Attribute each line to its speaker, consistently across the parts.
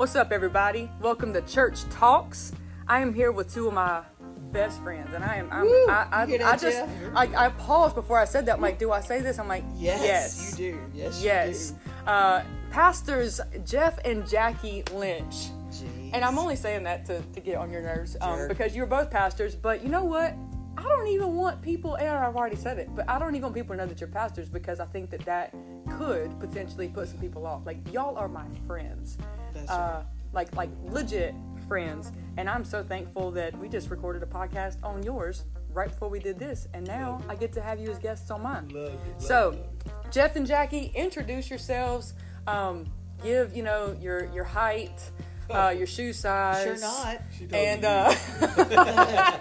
Speaker 1: What's up, everybody? Welcome to Church Talks. I am here with two of my best friends, and I am. I'm,
Speaker 2: Woo!
Speaker 1: I, I, I just? I, I paused before I said that. I'm like, do I say this? I'm like,
Speaker 2: Yes,
Speaker 1: yes,
Speaker 2: you do. Yes,
Speaker 1: yes.
Speaker 2: you
Speaker 1: Uh, pastors Jeff and Jackie Lynch.
Speaker 2: Jeez.
Speaker 1: and I'm only saying that to, to get on your nerves um, because you're both pastors. But you know what? I don't even want people. And I've already said it, but I don't even want people to know that you're pastors because I think that that could potentially put some people off. Like y'all are my friends
Speaker 2: That's
Speaker 1: uh, like like legit friends. And I'm so thankful that we just recorded a podcast on yours right before we did this, and now I get to have you as guests on mine.
Speaker 3: Love it, love
Speaker 1: So,
Speaker 3: it.
Speaker 1: Jeff and Jackie, introduce yourselves. Um, give you know your your height, uh, your shoe size.
Speaker 2: Sure not.
Speaker 1: And uh, I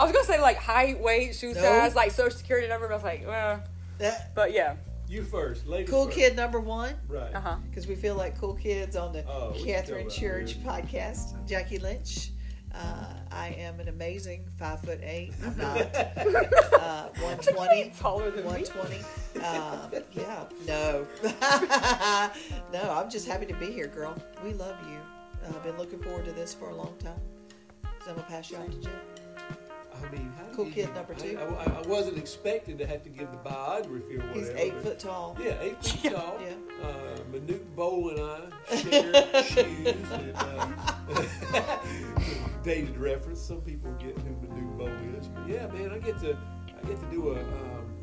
Speaker 1: was gonna say like height, weight, shoe
Speaker 2: No.
Speaker 1: size, like social security number. But I was like, well,
Speaker 2: That
Speaker 1: but yeah,
Speaker 3: you first, ladies
Speaker 2: cool
Speaker 3: first.
Speaker 2: kid number one.
Speaker 3: Right.
Speaker 1: uh huh.
Speaker 2: Because we feel like cool kids on the
Speaker 3: Oh, we can
Speaker 2: Catherine
Speaker 3: tell that,
Speaker 2: Church
Speaker 3: yeah.
Speaker 2: podcast. Jackie Lynch. Uh, I am an amazing five foot eight. I'm not. uh, 120.
Speaker 1: Taller than me.
Speaker 2: 120. Um, yeah. No. no, I'm just happy to be here, girl. We love you. I've been looking forward to this for a long time. So I'm going to pass you off to Jeff.
Speaker 3: I mean, how
Speaker 2: Cool kid
Speaker 3: you-
Speaker 2: number two.
Speaker 3: I, I, I wasn't expecting to have to give the biography or whatever.
Speaker 2: He's eight foot tall.
Speaker 3: Yeah, eight feet tall.
Speaker 2: Yeah.
Speaker 3: Uh, Manute Bol and I share shoes. And, uh, dated reference. Some people get who Manute Bol is. But yeah, man, I get to I get to do a um,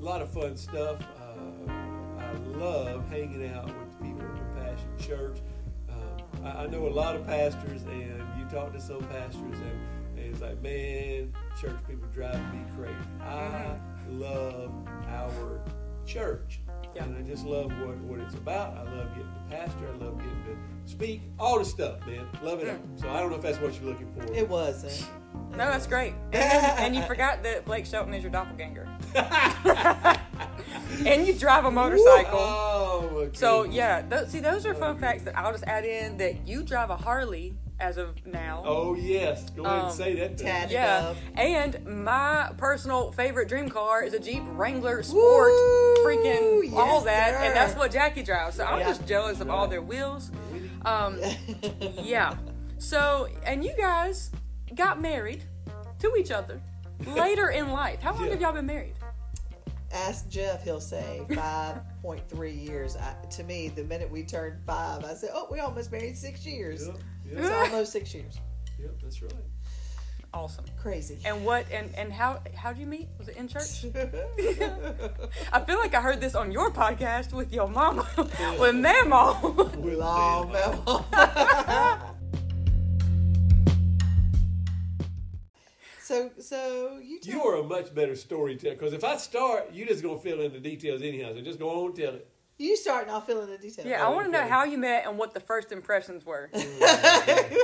Speaker 3: lot of fun stuff. Uh, I love hanging out with people at Compassion Church. Um, I, I know a lot of pastors, and you talk to some pastors, and, and it's like, man, church people drive me crazy. I mm-hmm. love our church.
Speaker 1: Yeah.
Speaker 3: And I just love what, what it's about. I love getting to pastor. I love getting to speak. All the stuff, man. Love it. all. Mm. So I don't know if that's what you're looking for.
Speaker 2: It wasn't.
Speaker 1: No, that's great. And, and you forgot that Blake Shelton is your doppelganger. and you drive a motorcycle.
Speaker 3: Oh, my
Speaker 1: So yeah, th- see, those are fun facts that I'll just add in. That you drive a Harley as of now.
Speaker 3: Oh yes. Go ahead
Speaker 1: Um,
Speaker 3: and say that.
Speaker 2: Tad.
Speaker 1: Yeah, and my personal favorite dream car is a Jeep Wrangler Sport,
Speaker 2: Woo!
Speaker 1: freaking all that,
Speaker 2: sir.
Speaker 1: and that's what Jackie drives. So I'm
Speaker 2: Yeah.
Speaker 1: just jealous of all their wheels. Um, yeah. So, and you guys got married to each other later in life. How long
Speaker 3: Yeah.
Speaker 1: have y'all been married?
Speaker 2: Ask Jeff, he'll say 5.3 years. I, to me, the minute we turned five, I said, oh, we almost married six years.
Speaker 3: Yep,
Speaker 2: It's almost six years.
Speaker 3: yep, that's right.
Speaker 1: Awesome.
Speaker 2: Crazy.
Speaker 1: And what and and how how'd you meet? Was it in church? I feel like I heard this on your podcast with your mama, with Mama.
Speaker 3: With
Speaker 2: Long
Speaker 3: them.
Speaker 2: memo. so, so you tell
Speaker 3: You are a much better storyteller because if I start, you're just gonna fill in the details anyhow. So just go on and tell it.
Speaker 2: You start and I'll fill in the details.
Speaker 1: Yeah, I oh, want to know how you met and what the first impressions were.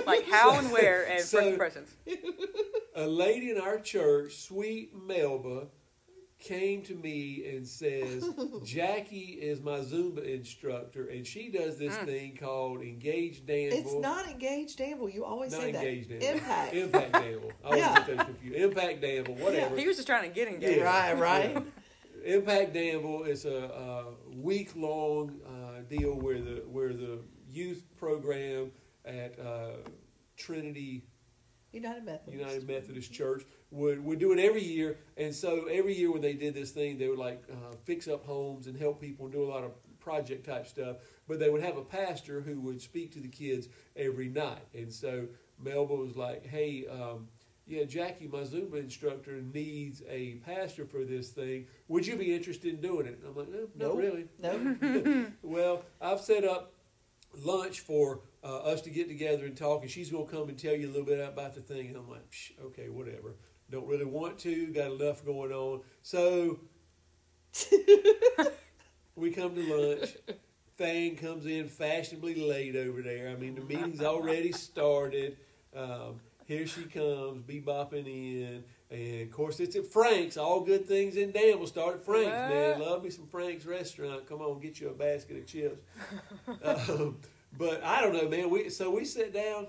Speaker 1: like how and where and
Speaker 3: So-
Speaker 1: first impressions.
Speaker 3: A lady in our church, sweet Melba, came to me and says, Jackie is my Zumba instructor, and she does this mm. thing called Engage Danville.
Speaker 2: It's not engaged Danville. You always
Speaker 3: Not
Speaker 2: say that.
Speaker 3: Engage Danville.
Speaker 2: Impact.
Speaker 3: Impact Danville. I always
Speaker 2: Yeah.
Speaker 3: get those confused. Impact Danville, whatever.
Speaker 1: He was just trying to get engaged.
Speaker 3: Yeah.
Speaker 2: Right, right.
Speaker 3: Impact Danville is a, a week long uh, deal where the where the youth program at uh, Trinity
Speaker 2: United Methodist.
Speaker 3: United Methodist Church would would do it every year, and so every year when they did this thing, they would like uh, fix up homes and help people do a lot of project type stuff. But they would have a pastor who would speak to the kids every night, and so Melba was like, "Hey." Um, yeah, Jackie, my Zumba instructor, needs a pastor for this thing. Would you be interested in doing it? I'm like, no, not
Speaker 2: Nope.
Speaker 3: really.
Speaker 2: No.
Speaker 3: Well, I've set up lunch for uh, us to get together and talk, and she's going to come and tell you a little bit about the thing. And I'm like, Psh, okay, whatever. Don't really want to. Got enough going on. So we come to lunch. Thing comes in fashionably late over there. I mean, the meeting's already started. Um, here she comes, bebopping in. And of course, it's at Frank's. All good things in Danville start at Frank's, man. Love me some Frank's restaurant. Come on, get you a basket of chips. um, but I don't know, man. We so we sit down.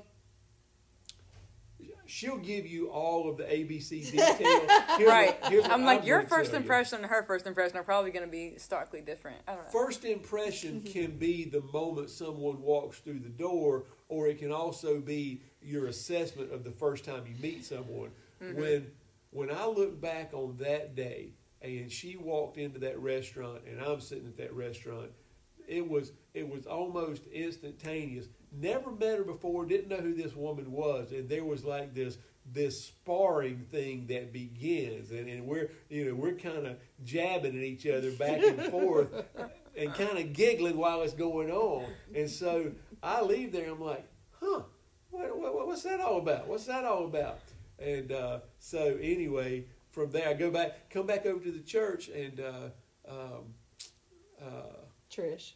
Speaker 3: she'll give you all of the ABC details.
Speaker 1: Right.
Speaker 3: what- here's
Speaker 1: I'm like,
Speaker 3: gonna
Speaker 1: your first
Speaker 3: tell you.
Speaker 1: impression and her first impression are probably going to be starkly different. I don't know.
Speaker 3: First impression can be the moment someone walks through the door, or it can also be your assessment of the first time you meet someone. Mm-hmm. When when I look back on that day and she walked into that restaurant and I'm sitting at that restaurant, it was it was almost instantaneous. Never met her before, didn't know who this woman was, and there was like this this sparring thing that begins and, and we're you know we're kind of jabbing at each other back and forth and kind of giggling while it's going on and so i leave there i'm like huh what, what, what's that all about what's that all about and uh, so anyway from there i go back come back over to the church and uh, um, uh,
Speaker 2: Trish.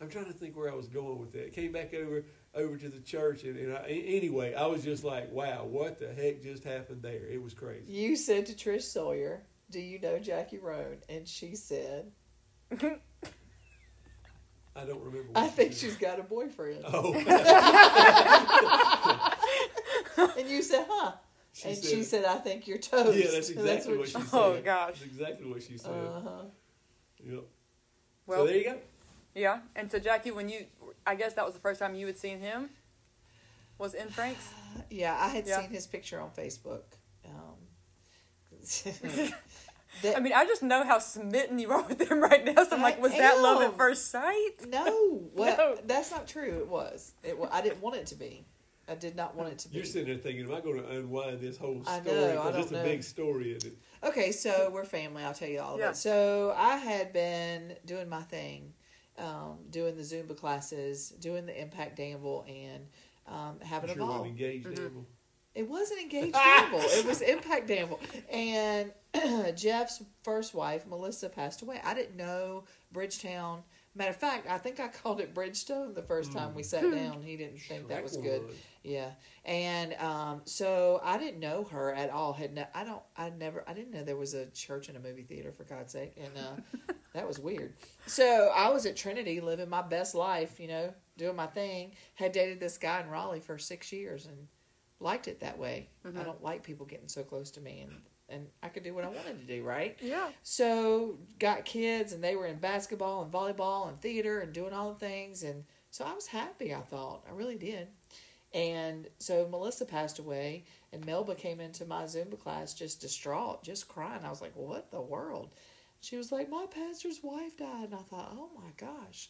Speaker 3: I'm trying to think where I was going with that. Came back over over to the church, and, and I, anyway, I was just like, "Wow, what the heck just happened there?" It was crazy.
Speaker 2: You said to Trish Sawyer, "Do you know Jackie Roan?" And she said,
Speaker 3: I don't remember. What
Speaker 2: "I
Speaker 3: she
Speaker 2: think
Speaker 3: said.
Speaker 2: she's got a boyfriend."
Speaker 3: Oh,
Speaker 2: and you said, "Huh?"
Speaker 3: she
Speaker 2: and
Speaker 3: said
Speaker 2: she said, "I think you're toast."
Speaker 3: "Yeah, that's exactly what,
Speaker 2: she
Speaker 3: she said."
Speaker 1: Oh, gosh.
Speaker 3: that's exactly what she said.
Speaker 2: Uh huh.
Speaker 3: Yep.
Speaker 1: Well,
Speaker 3: so there you go.
Speaker 1: yeah. And so, Jackie, when you, I guess that was the first time you had seen him, was in Frank's.
Speaker 2: Yeah, I had
Speaker 1: Yeah.
Speaker 2: seen his picture on Facebook. Um, that-
Speaker 1: I mean, I just know how smitten you are with him right now. So I'm
Speaker 2: I
Speaker 1: like, was that love at first sight?
Speaker 2: no, well,
Speaker 1: No.
Speaker 2: that's not true. It was. It. wa- I didn't want it to be. I did not want it to be.
Speaker 3: You're sitting there thinking, "Am I going to unwind this whole
Speaker 2: I
Speaker 3: story?"
Speaker 2: know, I
Speaker 3: Because
Speaker 2: don't
Speaker 3: it's a
Speaker 2: know.
Speaker 3: big story in it.
Speaker 2: Okay, so we're family. I'll tell you all of
Speaker 1: Yeah.
Speaker 2: it. So I had been doing my thing, um, doing the Zumba classes, doing the Impact Danville, and um, having
Speaker 3: I'm
Speaker 2: a
Speaker 3: sure
Speaker 2: ball.
Speaker 3: wasn't engaged
Speaker 1: Mhm.
Speaker 3: Animal.
Speaker 2: It wasn't engaged Danville. it was Impact Danville. And Jeff's first wife, Melissa, passed away. I didn't know Bridgetown. Matter of fact, I think I called it Bridgestone the first time we sat down. He didn't think that was good. Yeah, and um, so I didn't know her at all. Had ne- I don't I never I didn't know there was a church and a movie theater for God's sake, and uh, that was weird. So I was at Trinity living my best life, you know, doing my thing. Had dated this guy in Raleigh for six years and liked it that way. I don't like people getting so close to me, and and I could do what I wanted to do, right?
Speaker 1: Yeah.
Speaker 2: So got kids and they were in basketball and volleyball and theater and doing all the things and so I was happy I thought. I really did. And so Melissa passed away and Melba came into my Zumba class just distraught, just crying. I was like, What the world? She was like, My pastor's wife died and I thought, Oh my gosh.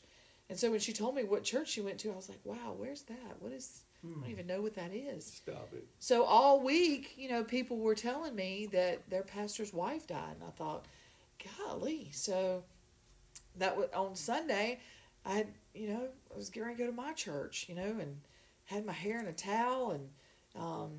Speaker 2: And so when she told me what church she went to, I was like, Wow, where's that? What is I don't even know what that is.
Speaker 3: Stop it.
Speaker 2: So all week, you know, people were telling me that their pastor's wife died, and I thought, golly. So that was on Sunday. I had, you know, I was getting ready to go to my church, you know, and had my hair in a towel, and um,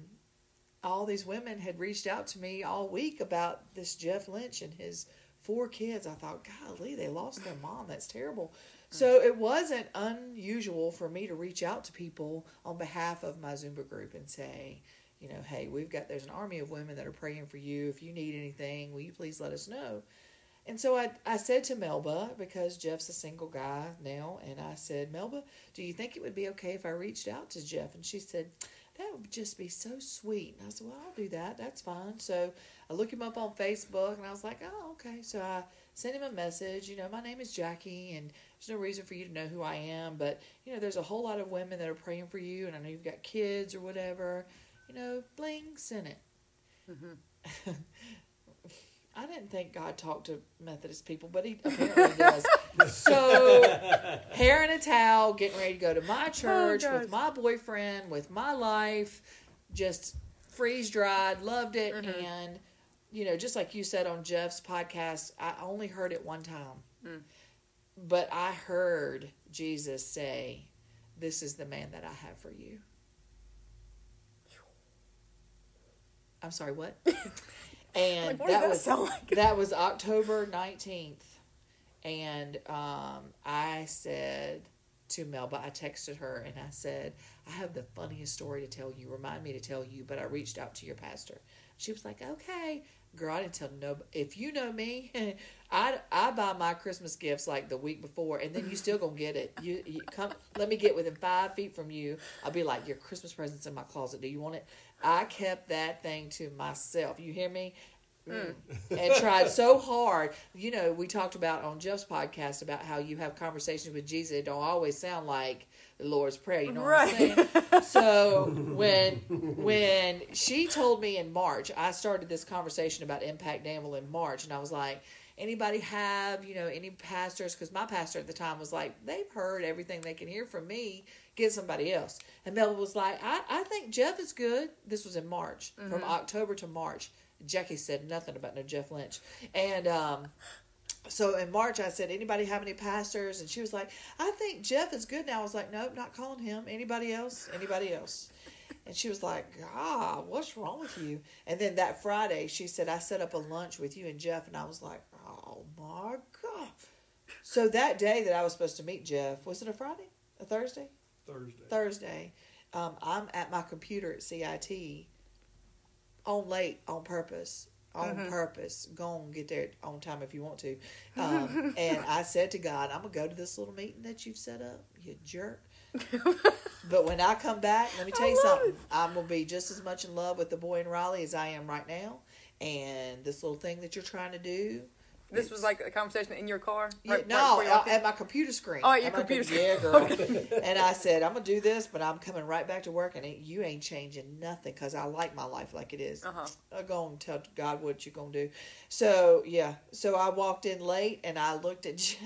Speaker 2: all these women had reached out to me all week about this Jeff Lynch and his four kids. I thought, golly, they lost their mom. That's terrible. Mm. So it wasn't unusual for me to reach out to people on behalf of my Zumba group and say, you know, hey, we've got there's an army of women that are praying for you. If you need anything, will you please let us know? And so I, I said to Melba, because Jeff's a single guy now, and I said, Melba, do you think it would be okay if I reached out to Jeff? And she said, that would just be so sweet. And I said, well, I'll do that. That's fine. So I looked him up on Facebook, and I was like, oh, okay. So I sent him a message. You know, my name is Jackie, and there's no reason for you to know who I am, but you know, there's a whole lot of women that are praying for you, and I know you've got kids or whatever. You know, bling, send it. Mm-hmm. I didn't think God talked to Methodist people, but he apparently does. so, hair in a towel, getting ready to go to my oh, church
Speaker 1: gosh.
Speaker 2: with my boyfriend, with my life, just freeze dried, loved it, mm-hmm. and you know, just like you said on Jeff's podcast, I only heard it one time, mm. But I heard Jesus say, "This is the man that I have for you." I'm sorry, what? and
Speaker 1: Like, what
Speaker 2: that
Speaker 1: that
Speaker 2: was
Speaker 1: like?
Speaker 2: that was October 19th. And um, I said to Melba, I texted her and I said, I have the funniest story to tell you. Remind me to tell you, but I reached out to your pastor. She was like, okay. Girl, I didn't tell no. If you know me, I, I I buy my Christmas gifts like the week before, and then you still gonna get it. You, you come, let me get within five feet from you. I'll be like, your Christmas present's in my closet. Do you want it? I kept that thing to myself. You hear me? Mm. and tried so hard. You know, we talked about on Jeff's podcast about how you have conversations with Jesus. It don't always sound like the Lord's Prayer. You know
Speaker 1: Right.
Speaker 2: what I'm saying? so when when she told me in March, I started this conversation about Impact Danville in March, and I was like, anybody have you know any pastors? Because my pastor at the time was like, they've heard everything they can hear from me. Get somebody else. And Melvin was like, I, I think Jeff is good. This was in March, from October to March. Jackie said nothing about no Jeff Lynch, and um, so in March, I said, anybody have any pastors? And she was like, I think Jeff is good now. I was like, nope, not calling him. Anybody else? Anybody else? And she was like, God, what's wrong with you? And then that Friday, she said, I set up a lunch with you and Jeff. And I was like, oh my God. So that day that I was supposed to meet Jeff, was it a Friday? A Thursday?
Speaker 3: Thursday.
Speaker 2: Thursday, um, I'm at my computer at CIT on late on purpose. On purpose. Go and get there on time if you want to. Um, and I said to God, I'm going to go to this little meeting that you've set up, you jerk. but when I come back, let me tell you something.
Speaker 1: it.
Speaker 2: I'm going to be just as much in love with the boy in Raleigh as I am right now. And this little thing that you're trying to do.
Speaker 1: This was like a conversation in your car. Right- right
Speaker 2: no,
Speaker 1: walked in?
Speaker 2: at my computer screen.
Speaker 1: Oh, at your
Speaker 2: my
Speaker 1: computer
Speaker 2: com- Yeah, girl. and I said, I'm gonna do this, but I'm coming right back to work, and it, you ain't changing nothing because I like my life like it is.
Speaker 1: Uh-huh.
Speaker 2: I'm going to tell God what you're gonna do. So yeah, so I walked in late, and I looked at Jeff.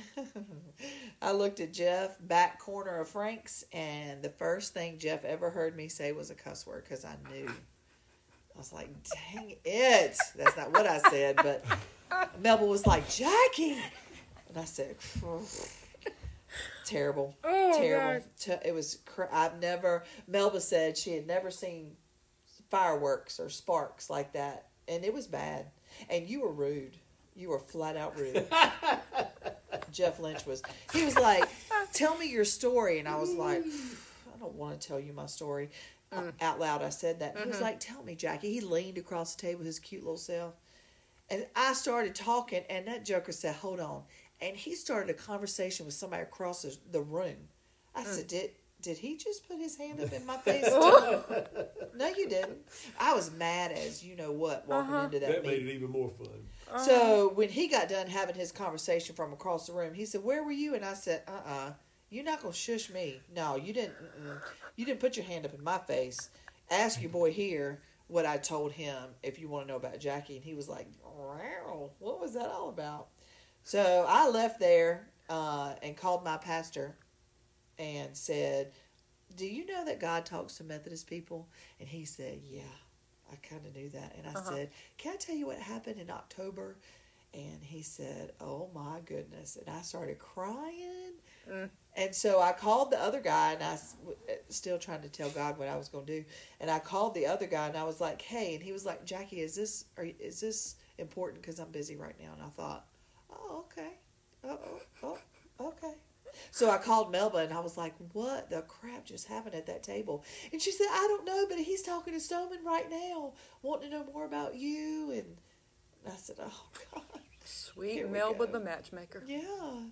Speaker 2: I looked at Jeff back corner of Frank's, and the first thing Jeff ever heard me say was a cuss word because I knew. I was like, "Dang it!" That's not what I said, but Melba was like, "Jackie," and I said, "Terrible,
Speaker 1: Oh,
Speaker 2: terrible." Te- It was. Cr- I've never. Melba said she had never seen fireworks or sparks like that, and it was bad. And you were rude. You were flat out rude. Jeff Lynch was. He was like, "Tell me your story," and I was like, "I don't want to tell you my story." Uh, Out loud, I said that. He was like, "Tell me, Jackie." He leaned across the table, his cute little self, and I started talking, and that joker said, "Hold on," and he started a conversation with somebody across the- the room. I said, "Did did he just put his hand up in my face?" no, you didn't. I was mad as you know what walking
Speaker 1: Uh-huh.
Speaker 2: into that,
Speaker 3: That
Speaker 2: meeting.
Speaker 3: made it even more fun.
Speaker 2: So when he got done having his conversation from across the room, he said, "Where were you?" And I said, "Uh, uh-uh. uh, you are not gonna shush me. No, you didn't. Mm-mm. You didn't put your hand up in my face. Ask your boy here what I told him if you want to know about Jackie." And he was like, "Wow, what was that all about?" So I left there uh, and called my pastor and said, "Do you know that God talks to Methodist people?" And he said, "Yeah." I kind of knew that. And I
Speaker 1: Uh-huh.
Speaker 2: said, Can I tell you what happened in October? And he said, Oh my goodness. And I started crying.
Speaker 1: Mm.
Speaker 2: And so I called the other guy, and I still trying to tell God what I was going to do. And I called the other guy, and I was like, "Hey," and he was like, "Jackie, is this are, is this important? Because I'm busy right now." And I thought, "Oh, okay, oh, oh, oh, okay." So I called Melba, and I was like, "What the crap just happened at that table?" And she said, "I don't know, but he's talking to Stoneman right now, wanting to know more about you." And I said, "Oh God."
Speaker 1: Sweet
Speaker 2: Here we
Speaker 1: Melba
Speaker 2: go.
Speaker 1: the matchmaker.
Speaker 2: Yeah,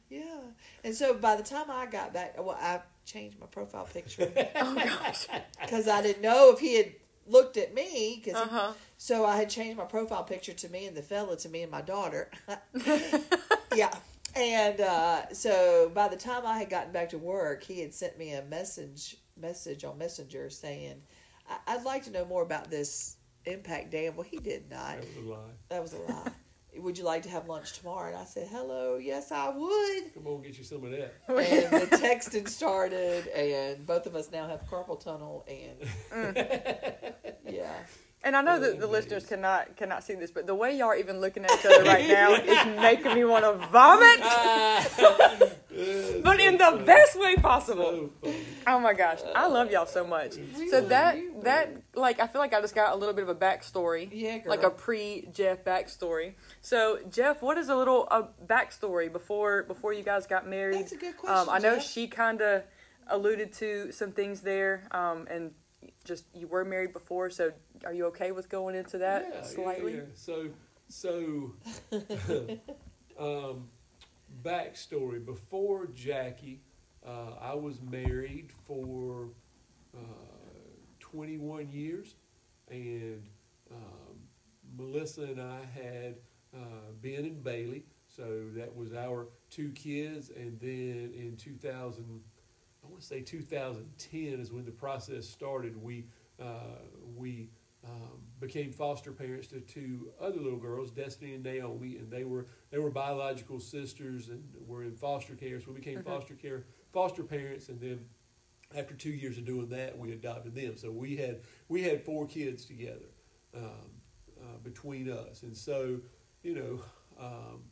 Speaker 2: yeah. And so by the time I got back, well, I changed my profile picture
Speaker 1: Oh gosh.
Speaker 2: because I didn't know if he had looked at me. Cause
Speaker 1: Uh huh.
Speaker 2: so I had changed my profile picture to me and the fella to me and my daughter. yeah. And uh, so by the time I had gotten back to work, he had sent me a message message on Messenger saying, I- "I'd like to know more about this impact dam." Well, he did not.
Speaker 3: That was a lie.
Speaker 2: That was a lie. Would you like to have lunch tomorrow? And I said, "Hello, yes, I would."
Speaker 3: Come on, get you some of that.
Speaker 2: and the texting started, and both of us now have carpal tunnel, and mm. yeah,
Speaker 1: And I know that the
Speaker 3: Oh,
Speaker 1: listeners cannot cannot see this, but the way y'all are even looking at each other right now is making me want to vomit, but in the best way possible.
Speaker 3: So.
Speaker 1: Oh my gosh, I love y'all so much. So that that like I feel like I just got a little bit of a backstory,
Speaker 2: yeah, girl.
Speaker 1: like a pre Jeff backstory. So Jeff, what is a little a backstory before before you guys got married?
Speaker 2: That's a good question.
Speaker 1: Um, I know
Speaker 2: Jeff.
Speaker 1: she kind of alluded to some things there, um, and just you were married before, so are you okay with going into that
Speaker 3: Yeah, yeah,
Speaker 1: slightly?
Speaker 3: yeah. So, so, um, backstory before Jackie, uh, I was married for uh, 21 years, and um, Melissa and I had uh, Ben and Bailey. So that was our two kids, and then in 2000, I want to say 2010 is when the process started. We uh, we um, became foster parents to two other little girls, Destiny and Naomi, and they were they were biological sisters and were in foster care. So we became
Speaker 1: Mhm.
Speaker 3: foster care foster parents, and then after two years of doing that, we adopted them. So we had we had four kids together um, uh, between us, and so you know, um,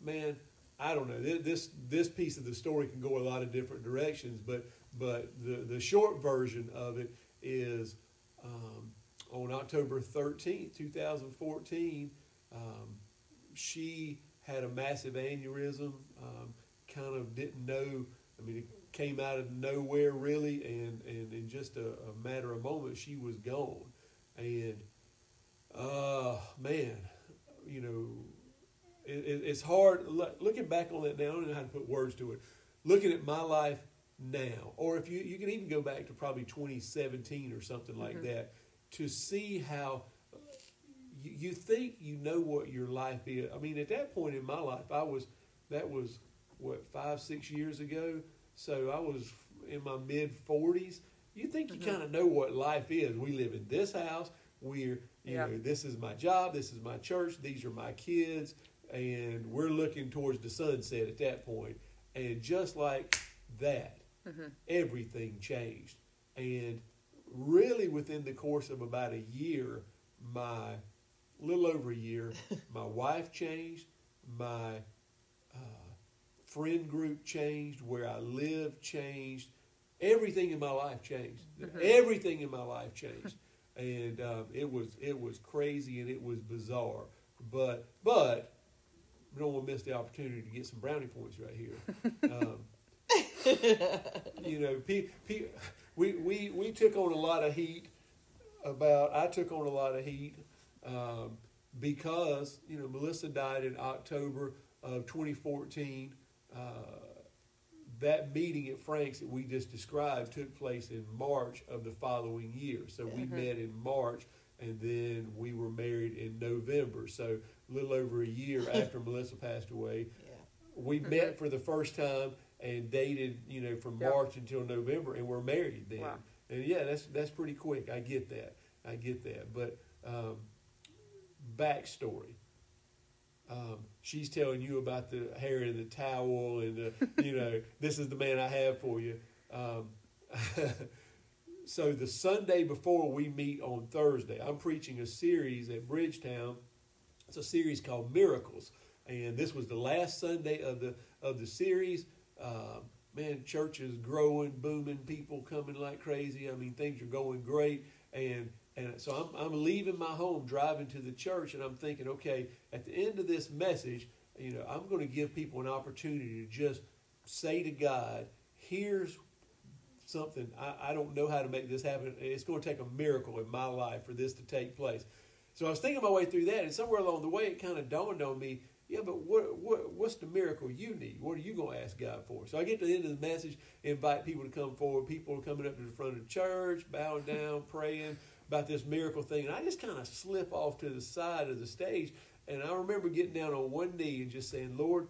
Speaker 3: man, I don't know. This this piece of the story can go a lot of different directions, but but the the short version of it is um, on October thirteenth, two thousand fourteen. Um, she had a massive aneurysm. Um, kind of didn't know. I mean, it came out of nowhere really, and and in just a, a matter of moments, she was gone. And uh, man, you know, it, it, it's hard lo- looking back on that now. I don't know how to put words to it. Looking at my life now, or if you you can even go back to probably 2017 or something like
Speaker 1: Mhm.
Speaker 3: that, to see how you, you think you know what your life is. I mean, at that point in my life, I was that was what five six years ago. So I was in my mid 40s. You think you
Speaker 1: Mhm.
Speaker 3: kind of know what life is. We live in this house. We're you
Speaker 1: Yeah.
Speaker 3: know this is my job. This is my church. These are my kids, and we're looking towards the sunset at that point. And just like that,
Speaker 1: hmm
Speaker 3: everything changed. And really, within the course of about a year, my little over a year, my wife changed, my uh, friend group changed, where I live changed, everything in my life changed.
Speaker 1: Mhm.
Speaker 3: Everything in my life changed, and um, it was it was crazy and it was bizarre. But but we don't want to miss the opportunity to get some brownie points right here. Um, you know, pe- pe- we, we, we took on a lot of heat about, I took on a lot of heat um, because, you know, Melissa died in October of 2014. Uh, that meeting at Frank's that we just described took place in March of the following year. So we
Speaker 1: Mhm.
Speaker 3: met in March and then we were married in November. So a little over a year after Melissa passed away,
Speaker 2: Yeah.
Speaker 3: we
Speaker 1: Mhm.
Speaker 3: met for the first time and dated, you know, from
Speaker 1: Yep.
Speaker 3: March until November, and we're married then.
Speaker 1: Wow.
Speaker 3: And yeah, that's that's pretty quick. I get that. I get that. But um, backstory. Um, she's telling you about the hair and the towel, and the, you know, this is the man I have for you. Um, so the Sunday before we meet on Thursday, I'm preaching a series at Bridgetown. It's a series called Miracles, and this was the last Sunday of the of the series. Um, man, church is growing, booming, people coming like crazy. I mean, things are going great, and and so I'm I'm leaving my home, driving to the church, and I'm thinking, okay, at the end of this message, you know, I'm going to give people an opportunity to just say to God, here's something I, I don't know how to make this happen. It's going to take a miracle in my life for this to take place. So I was thinking my way through that, and somewhere along the way, it kind of dawned on me. Yeah, but what, what what's the miracle you need? What are you going to ask God for? So I get to the end of the message, invite people to come forward. People are coming up to the front of the church, bowing down, praying about this miracle thing, and I just kind of slip off to the side of the stage. And I remember getting down on one knee and just saying, "Lord,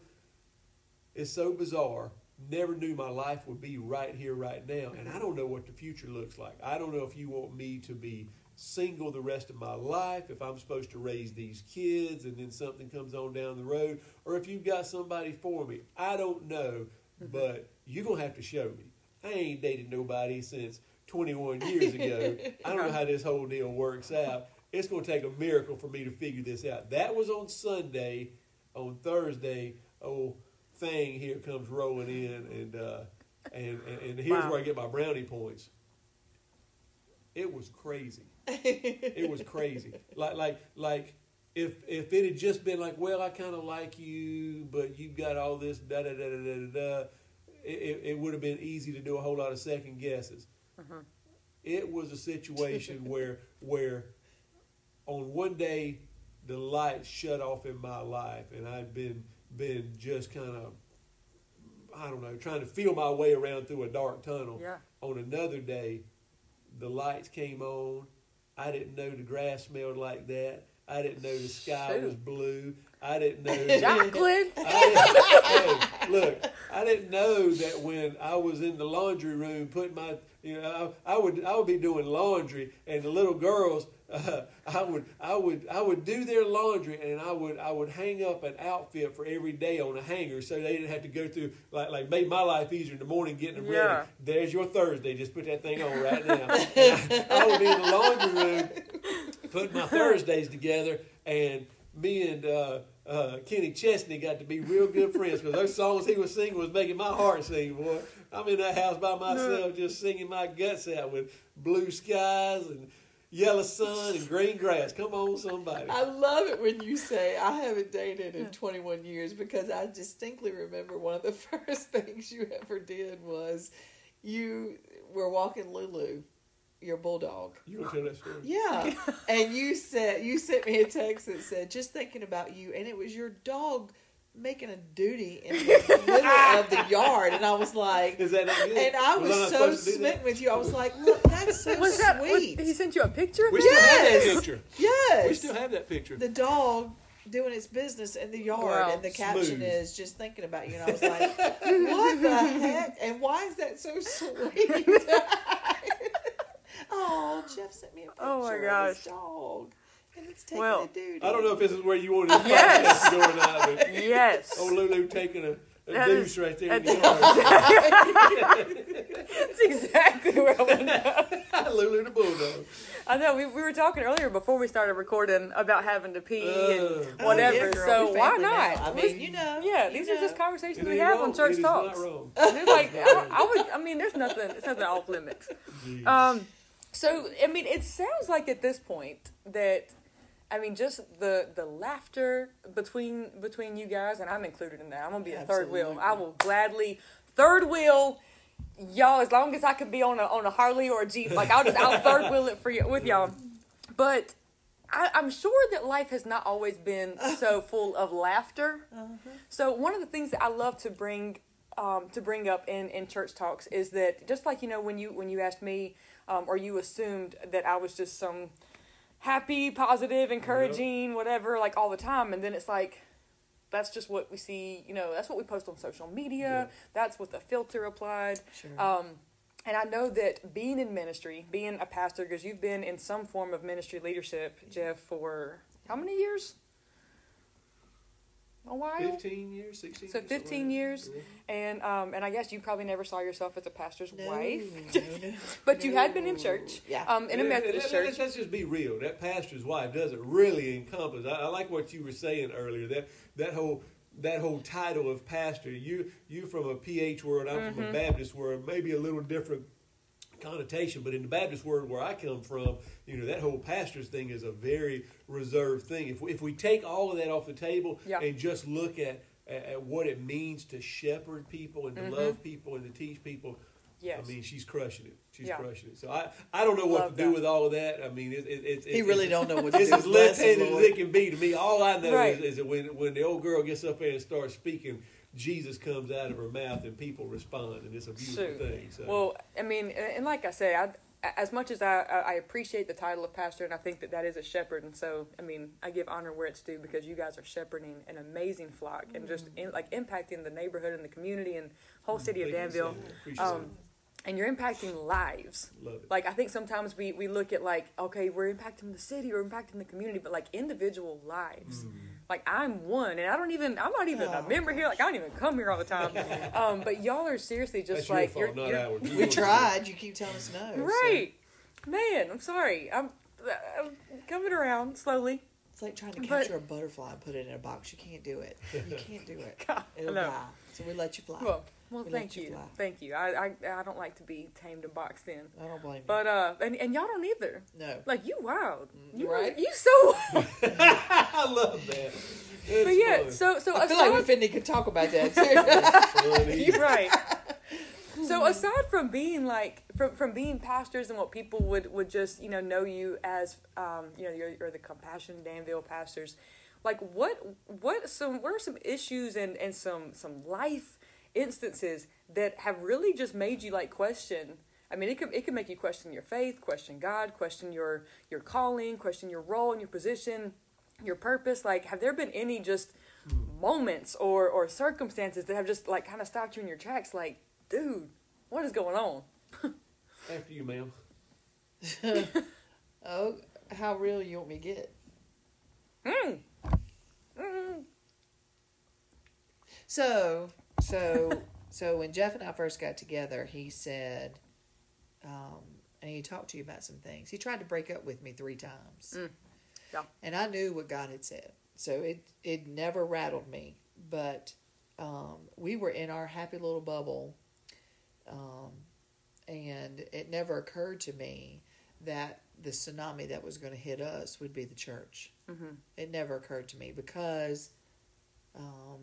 Speaker 3: it's so bizarre. Never knew my life would be right here, right now. And I don't know what the future looks like. I don't know if you want me to be single the rest of my life, if I'm supposed to raise these kids and then something comes on down the road, or if you've got somebody for me. I don't know, but you're going to have to show me. I ain't dated nobody since 21 years ago. I don't know how this whole deal works out. It's going to take a miracle for me to figure this out. That was on Sunday. On Thursday, oh, thing here comes rolling in, and uh, and, and and here's
Speaker 1: Wow.
Speaker 3: where I get my brownie points. It was crazy. It was crazy. like like like if if it had just been like, well, I kind of like you, but you've got all this da da da da da da. it, it, would have been easy to do a whole lot of second guesses.
Speaker 1: Mhm.
Speaker 3: It was a situation where where on one day the lights shut off in my life, and I'd been been just kind of I don't know, trying to feel my way around through a dark tunnel.
Speaker 1: Yeah.
Speaker 3: On another day, the lights came on. I didn't know the grass smelled like that. I didn't know the sky
Speaker 1: Shoot.
Speaker 3: was blue. I didn't know.
Speaker 1: Jacqueline.
Speaker 3: I didn't, hey, look, I didn't know that when I was in the laundry room putting my, you know, I, I would I would be doing laundry, and the little girls, uh, I would I would I would do their laundry, and I would I would hang up an outfit for every day on a hanger, so they didn't have to go through like like made my life easier in the morning getting them
Speaker 1: Yeah.
Speaker 3: ready. There's your Thursday. Just put that thing on right now. I, I would be in the laundry room putting my Thursdays together, and me and uh, uh, Kenny Chesney got to be real good friends because those songs he was singing was making my heart sing, boy. I'm in that house by myself just singing my guts out with blue skies and yellow sun and green grass. Come on, somebody.
Speaker 2: I love it when you say I haven't dated in 21 years because I distinctly remember one of the first things you ever did was you were walking Lulu, your bulldog.
Speaker 3: You want to tell that story?
Speaker 2: Yeah, and you said you sent me a text that said just thinking about you, and it was your dog making a duty in the middle of the yard, and I was like,
Speaker 3: Is that not good?
Speaker 2: and I was,
Speaker 3: not
Speaker 2: so
Speaker 3: supposed to do that?
Speaker 2: smitten with you. I was like, look, that's so
Speaker 1: Was that? what-
Speaker 2: sweet.
Speaker 1: he sent you a picture of
Speaker 3: We
Speaker 1: it?
Speaker 3: still have that
Speaker 2: Yes.
Speaker 3: picture.
Speaker 2: yes,
Speaker 3: We still have that picture.
Speaker 2: the dog doing its business in the yard,
Speaker 1: Wow.
Speaker 2: and the caption
Speaker 3: Smooth.
Speaker 2: is just thinking about you. And I was like, what the heck? And why is that so sweet? oh, Jeff sent me a picture
Speaker 1: Oh, my
Speaker 2: of his
Speaker 1: gosh.
Speaker 2: dog, and it's taking
Speaker 1: Well,
Speaker 2: a duty.
Speaker 3: I don't know if this is where you wanted to
Speaker 1: Yes.
Speaker 3: podcast to go or not, but
Speaker 1: Yes.
Speaker 3: Oh, Lulu taking a, a
Speaker 1: That
Speaker 3: deuce
Speaker 1: is-
Speaker 3: right there in the yard.
Speaker 1: That's exactly where I want to go.
Speaker 3: Lulu the bulldog.
Speaker 1: I know we, we were talking earlier before we started recording about having to pee
Speaker 3: Uh.
Speaker 1: and
Speaker 2: Oh,
Speaker 1: whatever.
Speaker 2: yeah,
Speaker 1: so why not?
Speaker 2: now. I
Speaker 1: Let's-
Speaker 2: mean, you know.
Speaker 1: yeah,
Speaker 2: you
Speaker 1: these
Speaker 2: know.
Speaker 1: are just conversations
Speaker 3: It
Speaker 1: we have
Speaker 3: wrong.
Speaker 1: on church
Speaker 3: It is
Speaker 1: talks.
Speaker 3: not wrong.
Speaker 1: They're like I, I would. I mean, there's nothing. It's nothing off limits.
Speaker 3: Jeez.
Speaker 1: Um, so I mean, it sounds like at this point that, I mean, just the the laughter between between you guys, and I'm included in that. I'm gonna be a third wheel. I will gladly third wheel y'all as long as I could be on a on a Harley or a Jeep. Like I'll just I'll third wheel it for you with y'all. But I, I'm sure that life has not always been so full of laughter. So one of the things that I love to bring um, to bring up in, in church talks is that just like you know when you when you asked me um, or you assumed that I was just some happy, positive, encouraging, whatever, like all the time, and then it's like that's just what we see. You know, that's what we post on social media.
Speaker 3: Yeah.
Speaker 1: That's what the filter applied.
Speaker 2: Sure.
Speaker 1: Um, and I know that being in ministry, being a pastor, because you've been in some form of ministry leadership, Jeff, for how many years? A while.
Speaker 3: 15 years, 16
Speaker 1: So
Speaker 3: years,
Speaker 1: 15
Speaker 3: something like
Speaker 1: years. And um, and I guess you probably never saw yourself as a pastor's
Speaker 2: No,
Speaker 1: wife,
Speaker 2: no, no.
Speaker 1: but you had been in church,
Speaker 2: Yeah.
Speaker 1: um, in a
Speaker 3: Yeah,
Speaker 1: Methodist
Speaker 3: let- let-
Speaker 1: church.
Speaker 3: Let's just be real. That pastor's wife doesn't really encompass. I, I like what you were saying earlier. That that whole that whole title of pastor. You you from a PH world. I'm from
Speaker 1: Mm-hmm.
Speaker 3: a Baptist world. Maybe a little different connotation, but in the Baptist world where I come from, you know that whole pastor's thing is a very reserved thing. If we, if we take all of that off the table
Speaker 1: Yeah.
Speaker 3: and just look at, at at what it means to shepherd people and to
Speaker 1: Mhm.
Speaker 3: love people and to teach people,
Speaker 1: Yes.
Speaker 3: I mean, she's crushing it. She's
Speaker 1: Yeah.
Speaker 3: crushing it. So I, I don't know what
Speaker 1: Love
Speaker 3: to do
Speaker 1: that.
Speaker 3: with all of that. I mean, it, it, it's
Speaker 2: He
Speaker 3: it's-
Speaker 2: really don't know what to
Speaker 3: It's
Speaker 2: do.
Speaker 3: as
Speaker 2: Bless him,
Speaker 3: left-handed as
Speaker 2: Lord.
Speaker 3: it can be to me. All I know
Speaker 1: Right.
Speaker 3: is, is that when when the old girl gets up there and starts speaking, Jesus comes out of her mouth and people respond, and it's a beautiful
Speaker 1: Shoot.
Speaker 3: thing. So.
Speaker 1: Well, I mean, and like I say, I, as much as I, I appreciate the title of pastor, and I think that that is a shepherd, and so I mean, I give honor where it's due because you guys are shepherding an amazing flock and just in, like impacting the neighborhood and the community and whole city of
Speaker 3: Thank you,
Speaker 1: Danville. Um, and you're impacting lives. Like I think sometimes we, we look at like okay we're impacting the city or impacting the community, but like individual lives.
Speaker 3: Mm.
Speaker 1: Like I'm one, and I don't even I'm not even a
Speaker 2: Oh,
Speaker 1: member here. Like I don't even come here all the time. um, but y'all are seriously just
Speaker 3: That's
Speaker 1: like
Speaker 3: your fault,
Speaker 1: you're,
Speaker 3: not
Speaker 1: you're-
Speaker 2: We tried. You keep telling us no. so
Speaker 1: right, man. I'm sorry. I'm, I'm coming around slowly.
Speaker 2: It's like trying to
Speaker 1: But-
Speaker 2: capture a butterfly and put it in a box. You can't do it. You can't do it.
Speaker 1: God,
Speaker 2: It'll
Speaker 1: I know.
Speaker 2: die. So we let you fly.
Speaker 1: Well, well,
Speaker 2: We let
Speaker 1: thank
Speaker 2: you
Speaker 1: you, thank you. I, I I don't like to be tamed and boxed in,
Speaker 2: I don't blame you.
Speaker 1: but uh, and, and y'all don't either.
Speaker 2: no.
Speaker 1: Like you wild, you
Speaker 2: Right?
Speaker 1: You so.
Speaker 3: I love that. It's
Speaker 1: but yeah,
Speaker 3: fun.
Speaker 1: so so
Speaker 2: I feel like
Speaker 1: aside-
Speaker 2: we finna could talk about that too.
Speaker 1: You're right. So aside from being like from from being pastors and what people would would just you know know you as um, you know you're, you're the compassion Danville pastors, like what what some what are some issues and and some some life instances that have really just made you like question. I mean, it could it could make you question your faith, question God, question your your calling, question your role and your position, your purpose. Like, have there been any just moments or or circumstances that have just like kind of stopped you in your tracks? Like, dude, what is going on?
Speaker 3: After you, ma'am.
Speaker 2: Oh, how real you want me to get?
Speaker 1: Hmm. Mm.
Speaker 2: So, so, so when Jeff and I first got together, he said, um, and he talked to you about some things. He tried to break up with me three times,
Speaker 1: Mm. Yeah.
Speaker 2: and I knew what God had said, so it it never rattled me. But um, we were in our happy little bubble, um, and it never occurred to me that the tsunami that was going to hit us would be the church.
Speaker 1: Mhm.
Speaker 2: It never occurred to me because um,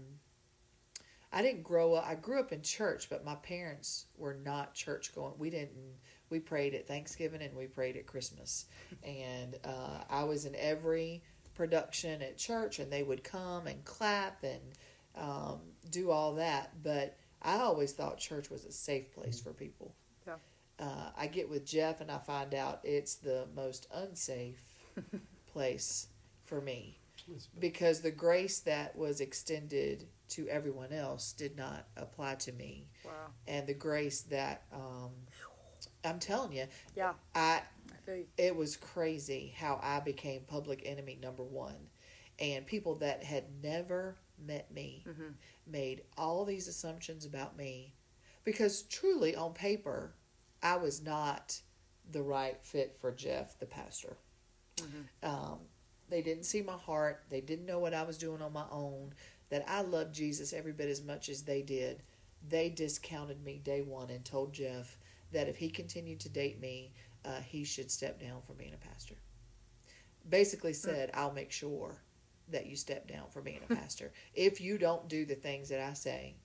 Speaker 2: I didn't grow up. I grew up in church, but my parents were not church going. We didn't. We prayed at Thanksgiving and we prayed at Christmas, and uh, I was in every production at church, and they would come and clap and um, do all that. But I always thought church was a safe place for people.
Speaker 1: Yeah.
Speaker 2: Uh, I get with Jeff, and I find out it's the most unsafe place for me because the grace that was extended to everyone else did not apply to me
Speaker 1: Wow.
Speaker 2: and the grace that um, i'm telling you
Speaker 1: Yeah.
Speaker 2: i
Speaker 1: I you.
Speaker 2: it was crazy how i became public enemy number one and people that had never met me
Speaker 1: Mhm.
Speaker 2: made all these assumptions about me because truly on paper i was not the right fit for jeff the pastor um, they didn't see my heart. They didn't know what I was doing on my own. That I loved Jesus every bit as much as they did. They discounted me day one and told Jeff that if he continued to date me, uh, he should step down from being a pastor. Basically said, I'll make sure that you step down from being a pastor. if you don't do the things that I say,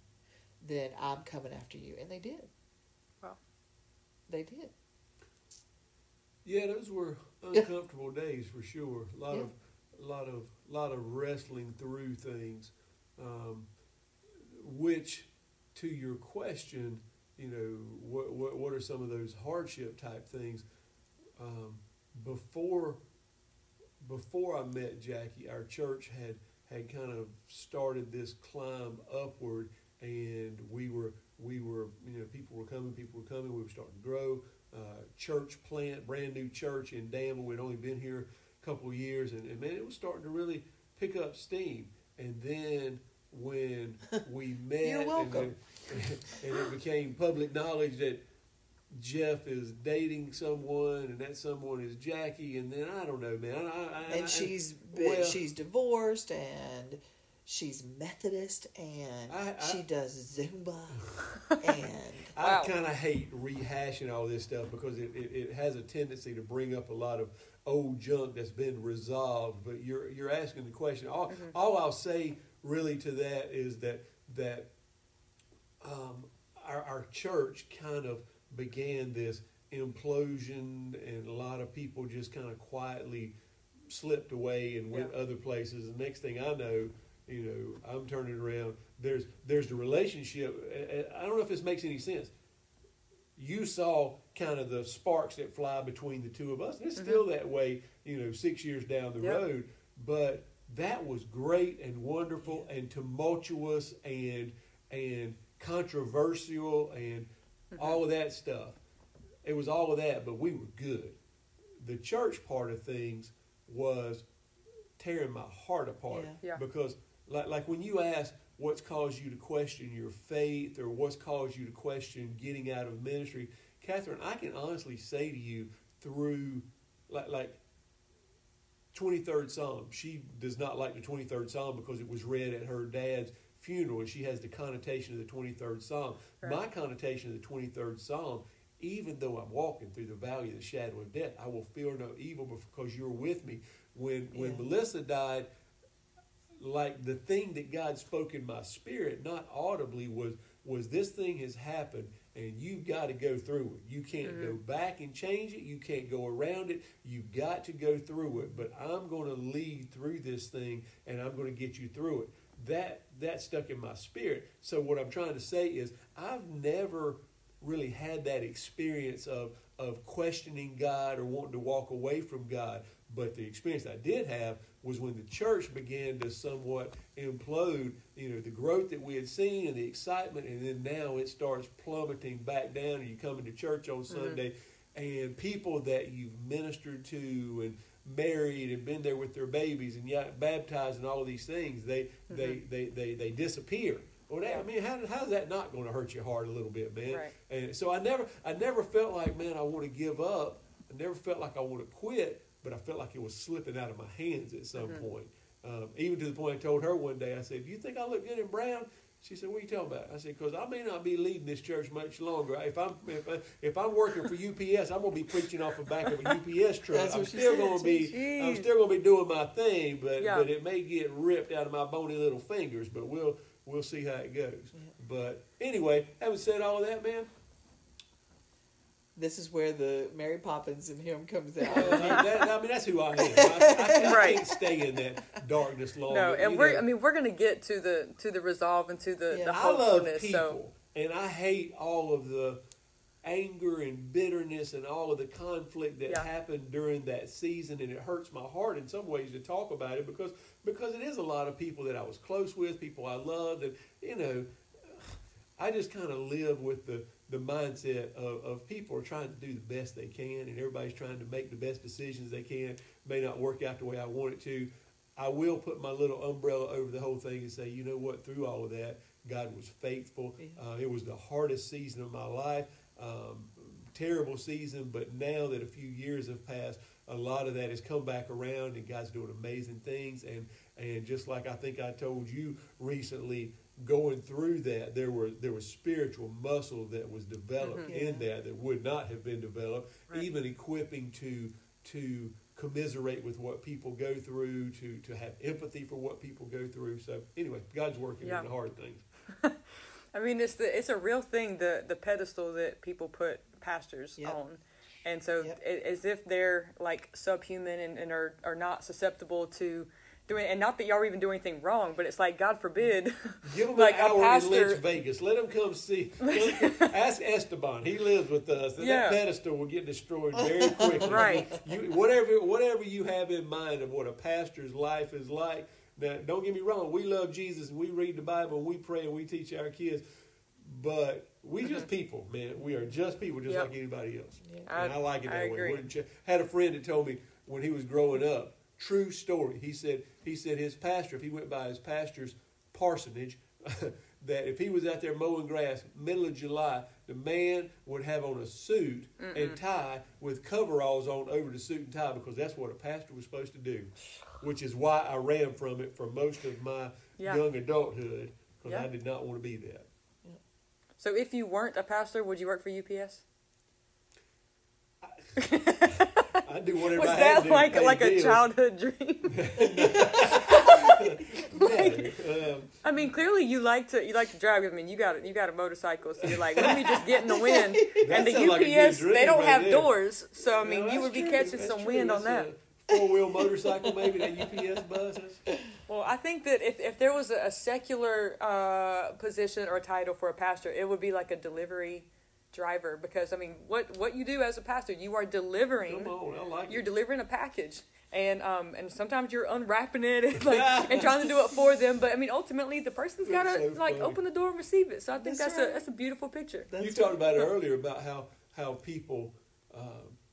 Speaker 2: then I'm coming after you. And they did.
Speaker 1: Wow.
Speaker 2: They did.
Speaker 3: Yeah, those were uncomfortable days for sure. A lot
Speaker 2: Yeah.
Speaker 3: of, a lot of, lot of wrestling through things, um, which, to your question, you know, what, what, what are some of those hardship type things? Um, before, before I met Jackie, our church had had kind of started this climb upward, and we were we were you know people were coming, people were coming, we were starting to grow uh, church plant, brand new church in Danville. We'd only been here a couple years, and, and man, it was starting to really pick up steam. And then when we met,
Speaker 2: You're welcome.
Speaker 3: And, it, and it became public knowledge that Jeff is dating someone, and that someone is Jackie, and then I don't know, man. I, I, I,
Speaker 2: and she's been,
Speaker 3: well-
Speaker 2: she's divorced and she's Methodist and
Speaker 3: I- I-
Speaker 2: she does Zumba and
Speaker 1: Wow.
Speaker 3: I kind of hate rehashing all this stuff because it, it, it has a tendency to bring up a lot of old junk that's been resolved. But you're you're asking the question. All, all I'll say really to that is that that um, our, our church kind of began this implosion, and a lot of people just kind of quietly slipped away and went
Speaker 1: Yeah.
Speaker 3: other places. The next thing I know, you know, I'm turning around. There's there's the relationship. I don't know if this makes any sense. You saw kind of the sparks that fly between the two of us, and it's mm-hmm. still that way. You know, six years down the
Speaker 1: Yep.
Speaker 3: road, but that was great and wonderful and tumultuous and and controversial and mm-hmm. all of that stuff. It was all of that, but we were good. The church part of things was tearing my heart apart
Speaker 2: Yeah.
Speaker 1: Yeah.
Speaker 3: because like like when you ask what's caused you to question your faith or what's caused you to question getting out of ministry, Catherine, I can honestly say to you through like like 23rd Psalm. She does not like the 23rd Psalm because it was read at her dad's funeral and she has the connotation of the 23rd Psalm.
Speaker 1: Right.
Speaker 3: My connotation of the 23rd Psalm, even though I'm walking through the valley of the shadow of death, I will fear no evil because you're with me. When when Melissa died, like the thing that God spoke in my spirit, not audibly, was was this thing has happened and you've got to go through it. You can't go mm-hmm. back and change it. You can't go around it. You've got to go through it. But I'm going to lead through this thing and I'm going to get you through it. that that stuck in my spirit. So what I'm trying to say is I've never really had that experience of of questioning God or wanting to walk away from God. But the experience I did have was when the church began to somewhat implode, you know, the growth that we had seen and the excitement, and then now it starts plummeting back down, and you come into church on mm-hmm. Sunday, and people that you've ministered to and married and been there with their babies and yet baptized and all of these things, they mm-hmm. they, they, they, they disappear. Well, that, I mean, how, how's that not going to hurt your heart a little bit, man?
Speaker 1: Right.
Speaker 3: And so I never, I never felt like, man, I want to give up. I never felt like I want to quit, but I felt like it was slipping out of my hands at some point. Um, even to the point I told her one day, I said, "Do you think I look good in brown?" She said, "What are you talking about?" I said, "Because I may not be leading this church much longer. If I'm if, I, if I'm working for UPS, I'm going to be preaching off the back of a UPS truck. I'm still going to be I'm still going to be doing my thing, but
Speaker 1: Yeah.
Speaker 3: but it may get ripped out of my bony little fingers. But we'll we'll see how it goes. But anyway, having said all of that, man,
Speaker 2: This is where the Mary Poppins in him comes out.
Speaker 3: Oh, I mean, that, I mean that's who I am. I, I, I
Speaker 1: Right.
Speaker 3: can't stay in that darkness long.
Speaker 1: No, and we're
Speaker 3: know.
Speaker 1: I mean we're gonna get to the to the resolve and to the,
Speaker 2: Yeah.
Speaker 1: the
Speaker 3: I love
Speaker 1: hopefulness.
Speaker 3: people,
Speaker 1: So
Speaker 3: and I hate all of the anger and bitterness and all of the conflict that
Speaker 1: Yeah.
Speaker 3: happened during that season, and it hurts my heart in some ways to talk about it because because it is a lot of people that I was close with, people I loved, and you know, I just kind of live with the the mindset of, of people are trying to do the best they can, and everybody's trying to make the best decisions they can. May not work out the way I want it to. I will put my little umbrella over the whole thing and say, you know what? Through all of that, God was faithful.
Speaker 2: Yeah.
Speaker 3: Uh, it was the hardest season of my life, um, terrible season. But now that a few years have passed, a lot of that has come back around, and God's doing amazing things. And and just like I think I told you recently, going through that, there were there was spiritual muscle that was developed
Speaker 2: Mhm.
Speaker 3: in
Speaker 2: Yeah.
Speaker 3: that that would not have been developed,
Speaker 1: Right.
Speaker 3: even equipping to to commiserate with what people go through, to to have empathy for what people go through. So anyway, God's working
Speaker 1: Yeah.
Speaker 3: in the hard things.
Speaker 1: I mean it's the it's a real thing the the pedestal that people put pastors
Speaker 2: Yep.
Speaker 1: on. And so
Speaker 2: Yep.
Speaker 1: it, as if they're like subhuman and, and are, are not susceptible to doing and not that y'all even do anything wrong, but it's like God forbid
Speaker 3: Give them
Speaker 1: Like
Speaker 3: an
Speaker 1: a
Speaker 3: hour
Speaker 1: pastor-
Speaker 3: in Lynch Vegas. Let them come see. Ask Esteban. He lives with us. And
Speaker 1: Yeah.
Speaker 3: That pedestal will get destroyed very quickly.
Speaker 1: Right.
Speaker 3: You, whatever, whatever you have in mind of what a pastor's life is like. Now, don't get me wrong. We love Jesus and we read the Bible and we pray and we teach our kids. But we mm-hmm. just people, man. We are just people, just
Speaker 1: Yep.
Speaker 3: like anybody else.
Speaker 1: I-
Speaker 3: and I like it that
Speaker 1: I
Speaker 3: way.
Speaker 1: agree.
Speaker 3: Had a friend that told me when he was growing up, true story. He said he said his pastor, if he went by his pastor's parsonage, that if he was out there mowing grass middle of July, the man would have on a suit and tie with coveralls on over the suit and tie because that's what a pastor was supposed to do. Which is why I ran from it for most of my
Speaker 1: Yeah.
Speaker 3: young adulthood because I did not want to be that.
Speaker 1: So if you weren't a pastor, would you work for UPS?
Speaker 3: I do whatever
Speaker 1: Was
Speaker 3: I had
Speaker 1: that
Speaker 3: to do to
Speaker 1: like
Speaker 3: pay
Speaker 1: like a
Speaker 3: bills.
Speaker 1: childhood dream?
Speaker 3: No, um,
Speaker 1: I mean, clearly you like to you like to drive. I mean, you got a, you got a motorcycle, so you're like, let me just get in the wind. and the
Speaker 3: sounds like a good
Speaker 1: UPS,
Speaker 3: dream
Speaker 1: they don't
Speaker 3: right
Speaker 1: have
Speaker 3: there.
Speaker 1: doors, so I
Speaker 3: No,
Speaker 1: mean, you
Speaker 3: that's
Speaker 1: would be
Speaker 3: true.
Speaker 1: catching
Speaker 3: That's
Speaker 1: some
Speaker 3: true.
Speaker 1: wind on that.
Speaker 3: a Four-wheel motorcycle, maybe that UPS bus. That's-
Speaker 1: Well, I think that if, if there was a, a secular uh, position or title for a pastor, it would be like a delivery driver because I mean, what what you do as a pastor, you are delivering.
Speaker 3: Come on, I like
Speaker 1: You're
Speaker 3: it.
Speaker 1: delivering a package, and um and sometimes you're unwrapping it and like and trying to do it for them. But I mean, ultimately, the person's got to
Speaker 3: so
Speaker 1: like
Speaker 3: funny.
Speaker 1: open the door and receive it. So I think
Speaker 2: That's
Speaker 1: that's,
Speaker 2: right.
Speaker 1: a that's a beautiful picture.
Speaker 3: you
Speaker 2: That's
Speaker 3: talked about it earlier about how how people uh,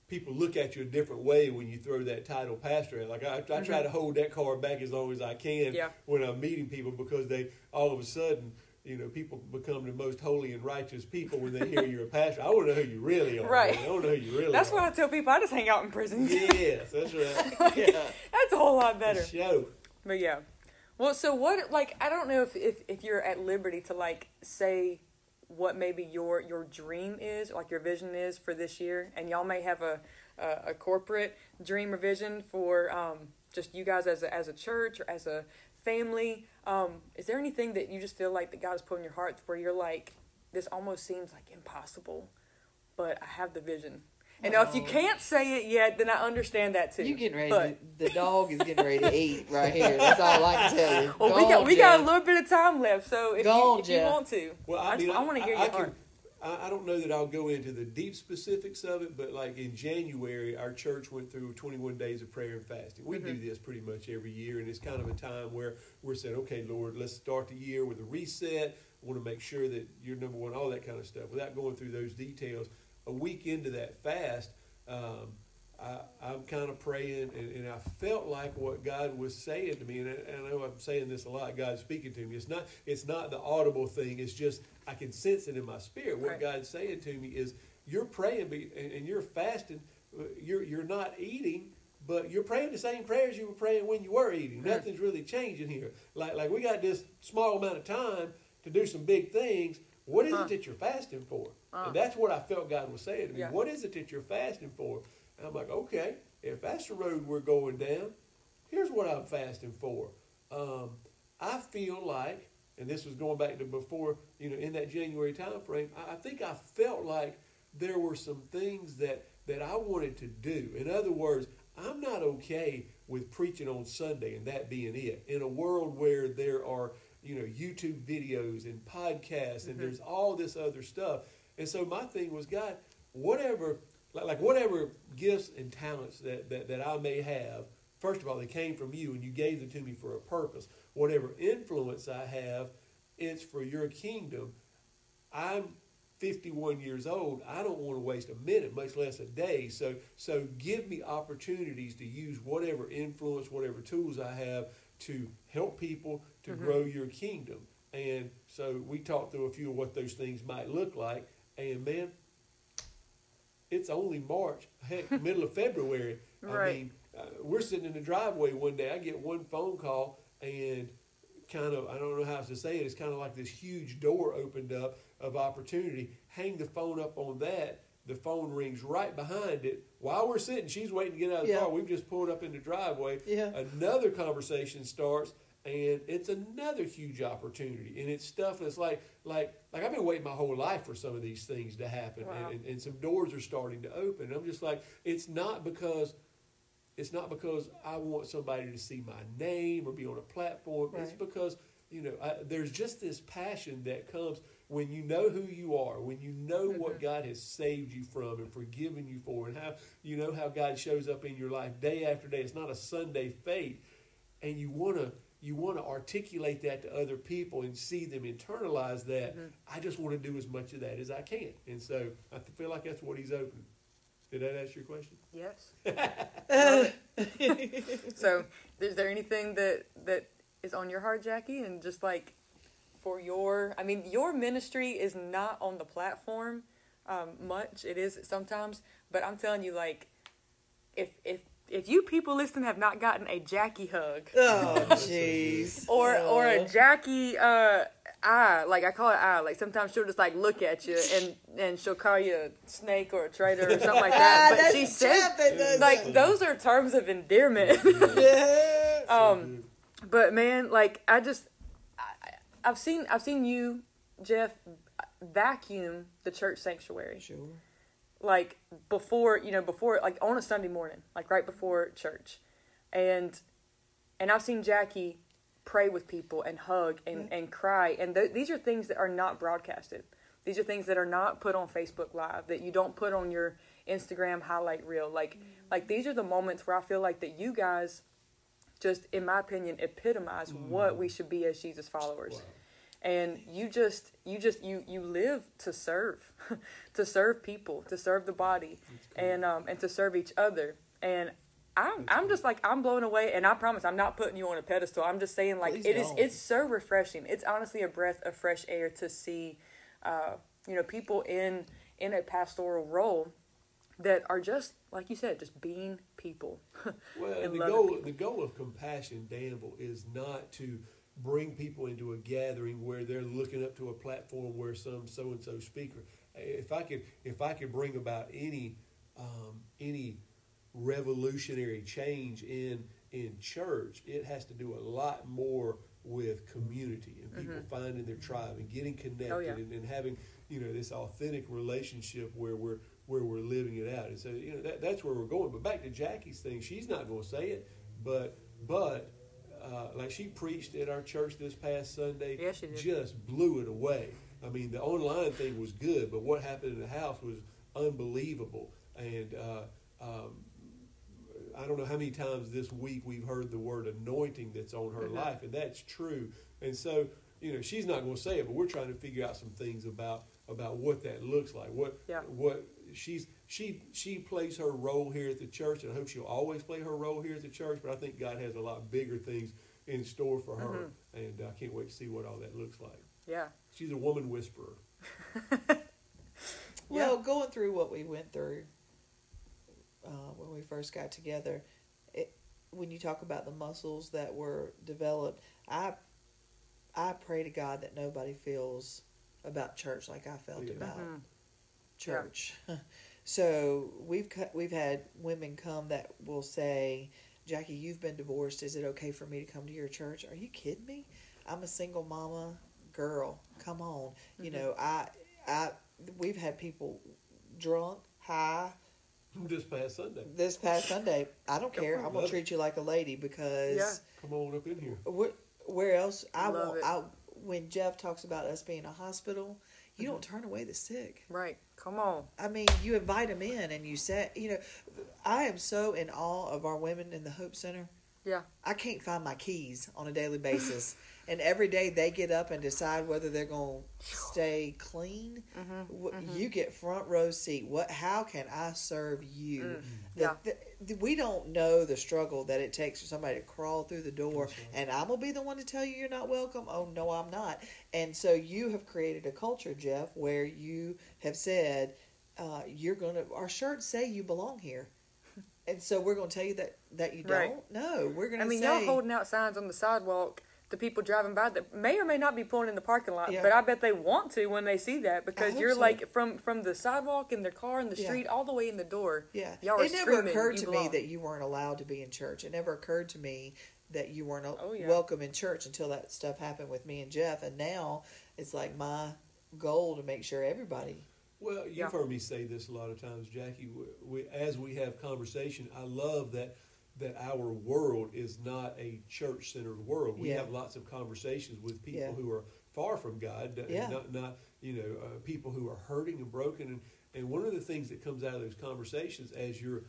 Speaker 3: people look at you a different way when you throw that title pastor out. Like I, I try to hold that card back as long as I can
Speaker 1: Mm-hmm. Yeah.
Speaker 3: when I'm meeting people because they all of a sudden. You know, people become the most holy and righteous people when they hear you're a pastor. I want to know who you really are.
Speaker 1: Right.
Speaker 3: man. I want to know who you really
Speaker 1: That's
Speaker 3: are.
Speaker 1: why I tell people I just hang out in prisons.
Speaker 3: Yes, that's right.
Speaker 2: yeah.
Speaker 1: that's a whole lot better.
Speaker 3: Show.
Speaker 1: But yeah. Well, so what? Like, I don't know if, if if you're at liberty to like say what maybe your your dream is, like your vision is for this year, and y'all may have a a, a corporate dream or vision for um, just you guys as a, as a church or as a family. Um, is there anything that you just feel like that God has put in your heart where you're like, this almost seems like impossible, but I have the vision. And now, if you
Speaker 2: Oh.
Speaker 1: can't say it yet, then I understand that too.
Speaker 2: You getting ready?
Speaker 1: But,
Speaker 2: to, the dog is getting ready to eat right here. That's all I can tell you.
Speaker 1: well,
Speaker 2: Go
Speaker 1: we got
Speaker 2: on,
Speaker 1: we got a little bit of time left, so if,
Speaker 2: Go
Speaker 1: you,
Speaker 2: on,
Speaker 1: if you want to,
Speaker 3: Well,
Speaker 1: I,
Speaker 3: I, mean,
Speaker 1: just, I, want to hear
Speaker 3: I,
Speaker 1: your heart.
Speaker 3: can, I, I don't know that I'll go into the deep specifics of it, but like in January, our church went through 21 days of prayer and fasting. We do this pretty much every year, and it's kind of a time where we're saying, okay, Lord, let's start the year with a reset. I want to make sure that you're number one, all that kind of stuff. Without going through those details, a week into that fast, um, I, I'm kind of praying, and, and I felt like what God was saying to me, and I, and I know I'm saying this a lot. God's speaking to me. It's not, it's not the audible thing. It's just I can sense it in my spirit. What
Speaker 1: Right.
Speaker 3: God's saying to me is, you're praying, but, and, and you're fasting. uh, You're you're not eating, but you're praying the same prayers you were praying when you were eating. Nothing's really changing here. Like like we got this small amount of time to do some big things. What is
Speaker 1: Huh.
Speaker 3: it that you're fasting for?
Speaker 1: Uh.
Speaker 3: And that's what I felt God was saying to me.
Speaker 1: Yeah.
Speaker 3: What is it that you're fasting for? And I'm like, okay, if that's the road we're going down, here's what I'm fasting for. Um, I feel like, and this was going back to before, you know, in that January time frame, I, I think I felt like there were some things that that I wanted to do. In other words, I'm not okay with preaching on Sunday and that being it. In a world where there are, you know, YouTube videos and podcasts and there's all this other stuff. And so my thing was, God, whatever like, like whatever gifts and talents that, that, that I may have, first of all, they came from you and you gave them to me for a purpose. Whatever influence I have, it's for your kingdom. I'm 51 years old. I don't want to waste a minute, much less a day. So, so give me opportunities to use whatever influence, whatever tools I have to help people to mm-hmm. grow your kingdom. And so we talked through a few of what those things might look like. And man, it's only March, heck, middle of February. I mean, uh, we're sitting in the driveway one day. I get one phone call, and kind of, I don't know how to say it. It's kind of like this huge door opened up of opportunity. Hang the phone up on that. The phone rings right behind it. While we're sitting, she's waiting to get out of the
Speaker 2: Yeah.
Speaker 3: car. We've just pulled up in the driveway.
Speaker 2: Yeah.
Speaker 3: Another conversation starts, and it's another huge opportunity. And it's stuff that's like, like, like I've been waiting my whole life for some of these things to happen,
Speaker 1: Wow.
Speaker 3: and, and, and some doors are starting to open. And I'm just like, it's not because it's not because I want somebody to see my name or be on a platform. It's because you know I, there's just this passion that comes when you know who you are, when you know what mm-hmm. God has saved you from and forgiven you for, and how you know how God shows up in your life day after day. It's not a Sunday fate, and you want to you want to articulate that to other people and see them internalize that. I just want to do as much of that as I can, and so I feel like that's what He's open. Did that answer your question?
Speaker 1: Yes. so, is there anything that that is on your heart, Jackie, and just like for your, I mean, your ministry is not on the platform um, much. It is sometimes, but I'm telling you, like, if if if you people listening have not gotten a Jackie hug
Speaker 2: Oh, jeez.
Speaker 1: or or a. Jackie uh eye, like I call it eye, like sometimes she'll just like look at you and and she'll call you a snake or a traitor or something like that.
Speaker 2: Ah,
Speaker 1: But
Speaker 2: that's
Speaker 1: she says
Speaker 2: Jeff that does
Speaker 1: like
Speaker 2: that.
Speaker 1: those are terms of endearment.
Speaker 2: Yeah.
Speaker 1: um, but man, like I just I, I've seen I've seen you, Jeff, vacuum the church sanctuary
Speaker 2: Sure.
Speaker 1: Like before you know before like on a sunday morning like right before church. And and i've seen jackie pray with people and hug and, mm-hmm. and cry. And th- these are things that are not broadcasted. These are things that are not put on facebook live that you don't put on your instagram highlight reel. Like mm-hmm. like these are the moments where i feel like that you guys just in my opinion epitomize what mm. we should be as jesus followers.
Speaker 3: Wow.
Speaker 1: And you just you just you you live to serve to serve people to serve the body and um and to serve each other and I'm, I'm just like I'm blown away, and I promise I'm not putting you on a pedestal. I'm just saying like
Speaker 2: Please
Speaker 1: it is.
Speaker 2: don't.
Speaker 1: It's so refreshing. It's honestly a breath of fresh air to see, uh, you know, people in in a pastoral role that are just like you said, just being people.
Speaker 3: Well, the goal
Speaker 1: people.
Speaker 3: the goal of Compassion Danville is not to bring people into a gathering where they're looking up to a platform where some so and so speaker. If I could if I could bring about any um, any revolutionary change in in church, it has to do a lot more with community and people finding their tribe and getting connected
Speaker 1: Mm-hmm. Oh, yeah.
Speaker 3: and, and having you know this authentic relationship where we're where we're living it out. And so you know that, that's where we're going. But back to Jackie's thing, she's not going to say it, but but uh, like she preached at our church this past Sunday,
Speaker 1: Yeah, she did.
Speaker 3: just blew it away. I mean, the online thing was good, but what happened in the house was unbelievable. And uh, um, I don't know how many times this week we've heard the word anointing that's on her
Speaker 1: Mhm.
Speaker 3: life, and that's true. And so, you know, she's not going to say it, but we're trying to figure out some things about about what that looks like. What
Speaker 1: Yeah.
Speaker 3: what she's she she plays her role here at the church, and I hope she'll always play her role here at the church. But I think God has a lot bigger things in store for her, and I can't wait to see what all that looks like.
Speaker 1: Yeah.
Speaker 3: She's a woman whisperer.
Speaker 2: Well, going through what we went through uh, when we first got together, it, when you talk about the muscles that were developed, I I pray to God that nobody feels about church like I felt
Speaker 3: Yeah.
Speaker 2: about
Speaker 1: Mhm.
Speaker 2: church. so we've cut, we've had women come that will say, "Jackie, you've been divorced. Is it okay for me to come to your church?" Are you kidding me? I'm a single mama girl. Come on, you
Speaker 1: Mhm.
Speaker 2: know I I we've had people drunk, high
Speaker 3: This past Sunday,
Speaker 2: this past Sunday. I don't care. I'm gonna
Speaker 3: Love it.
Speaker 2: treat you like a lady because
Speaker 1: Yeah.
Speaker 3: come on up in here.
Speaker 2: where, where else I
Speaker 1: Love
Speaker 2: want
Speaker 1: it.
Speaker 2: I when Jeff talks about us being a hospital, you don't turn away the sick.
Speaker 1: Right. Come on.
Speaker 2: I mean, you invite them in and you say, you know, I am so in awe of our women in the Hope Center.
Speaker 1: Yeah.
Speaker 2: I can't find my keys on a daily basis. and every day they get up and decide whether they're going to stay clean.
Speaker 1: Mm-hmm.
Speaker 2: Wh- You get front row seat. What? How can I serve you?
Speaker 1: Mm.
Speaker 2: The-
Speaker 1: Yeah.
Speaker 2: the- we don't know the struggle that it takes for somebody to crawl through the door,
Speaker 3: right.
Speaker 2: and I'm gonna be the one to tell you you're not welcome. Oh no, I'm not. And so you have created a culture, Jeff, where you have said uh, you're gonna. Our shirts say you belong here, and so we're gonna tell you that that you don't.
Speaker 1: Right.
Speaker 2: No, we're gonna.
Speaker 1: I mean,
Speaker 2: say,
Speaker 1: y'all holding out signs on the sidewalk to people driving by that may or may not be pulling in the parking lot,
Speaker 2: Yeah.
Speaker 1: but I bet they want to when they see that because you're
Speaker 2: so.
Speaker 1: like from from the sidewalk in their car in the
Speaker 2: Yeah.
Speaker 1: street all the way in the door.
Speaker 2: Yeah,
Speaker 1: Y'all are
Speaker 2: it never
Speaker 1: screaming,
Speaker 2: occurred
Speaker 1: "You
Speaker 2: to me that you weren't allowed to be in church. It never occurred to me that you weren't
Speaker 1: Oh, yeah.
Speaker 2: welcome in church until that stuff happened with me and Jeff. And now it's like my goal to make sure everybody.
Speaker 3: Well, you've
Speaker 1: Yeah.
Speaker 3: heard me say this a lot of times, Jackie. We, we, as we have conversation, I love that that our world is not a church-centered world. We
Speaker 2: Yeah.
Speaker 3: have lots of conversations with people
Speaker 2: Yeah.
Speaker 3: who are far from God,
Speaker 2: Yeah.
Speaker 3: not not you know uh, people who are hurting and broken. And, and one of the things that comes out of those conversations, as you're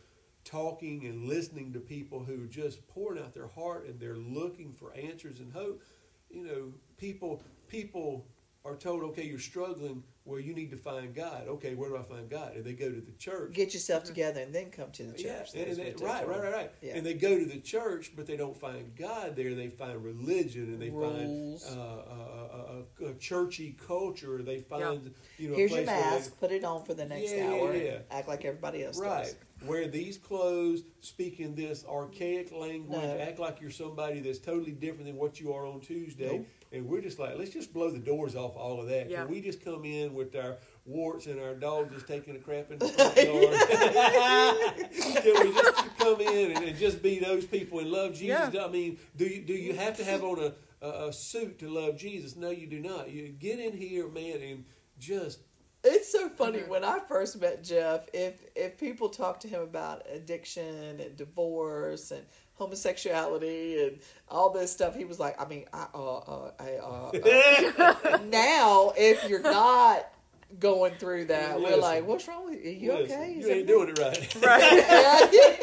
Speaker 3: talking and listening to people who are just pouring out their heart and they're looking for answers and hope, you know, people people are told, okay, you're struggling. Well, you need to find God. Okay, where do I find God? And they go to the church.
Speaker 2: Get yourself together and then come to the
Speaker 3: Yeah,
Speaker 2: church.
Speaker 3: and they-
Speaker 2: what
Speaker 3: right, right, right, right.
Speaker 2: Yeah.
Speaker 3: And they go to the church, but they don't find God there. They find religion, and they
Speaker 2: Rules.
Speaker 3: find uh, a, a, a, a churchy culture. They find you know. a
Speaker 2: Here's your
Speaker 3: place where they-
Speaker 2: mask. Put it on for the next
Speaker 3: Yeah, yeah,
Speaker 2: hour.
Speaker 3: yeah.
Speaker 2: Act like everybody else
Speaker 3: Right.
Speaker 2: does.
Speaker 3: Wear these clothes, speak in this archaic language,
Speaker 2: No.
Speaker 3: act like you're somebody that's totally different than what you are on Tuesday.
Speaker 2: Nope.
Speaker 3: And we're just like, let's just blow the doors off all of that.
Speaker 1: Yeah.
Speaker 3: Can we just come in with our warts and our dog just taking a crap in the front yard? Can we just come in and, and just be those people and love Jesus?
Speaker 1: Yeah.
Speaker 3: I mean, do you do you have to have on a, a, a suit to love Jesus? No, you do not. You get in here, man, and just
Speaker 2: It's so funny
Speaker 1: Mhm.
Speaker 2: when I first met Jeff. If if people talk to him about addiction and divorce and homosexuality and all this stuff, he was like, I mean, I, uh, uh, I, uh, uh. now if you're not going through that, we're like, what's wrong with you? Are you
Speaker 3: listen,
Speaker 2: okay? Is
Speaker 3: You ain't doing it right.
Speaker 1: Right.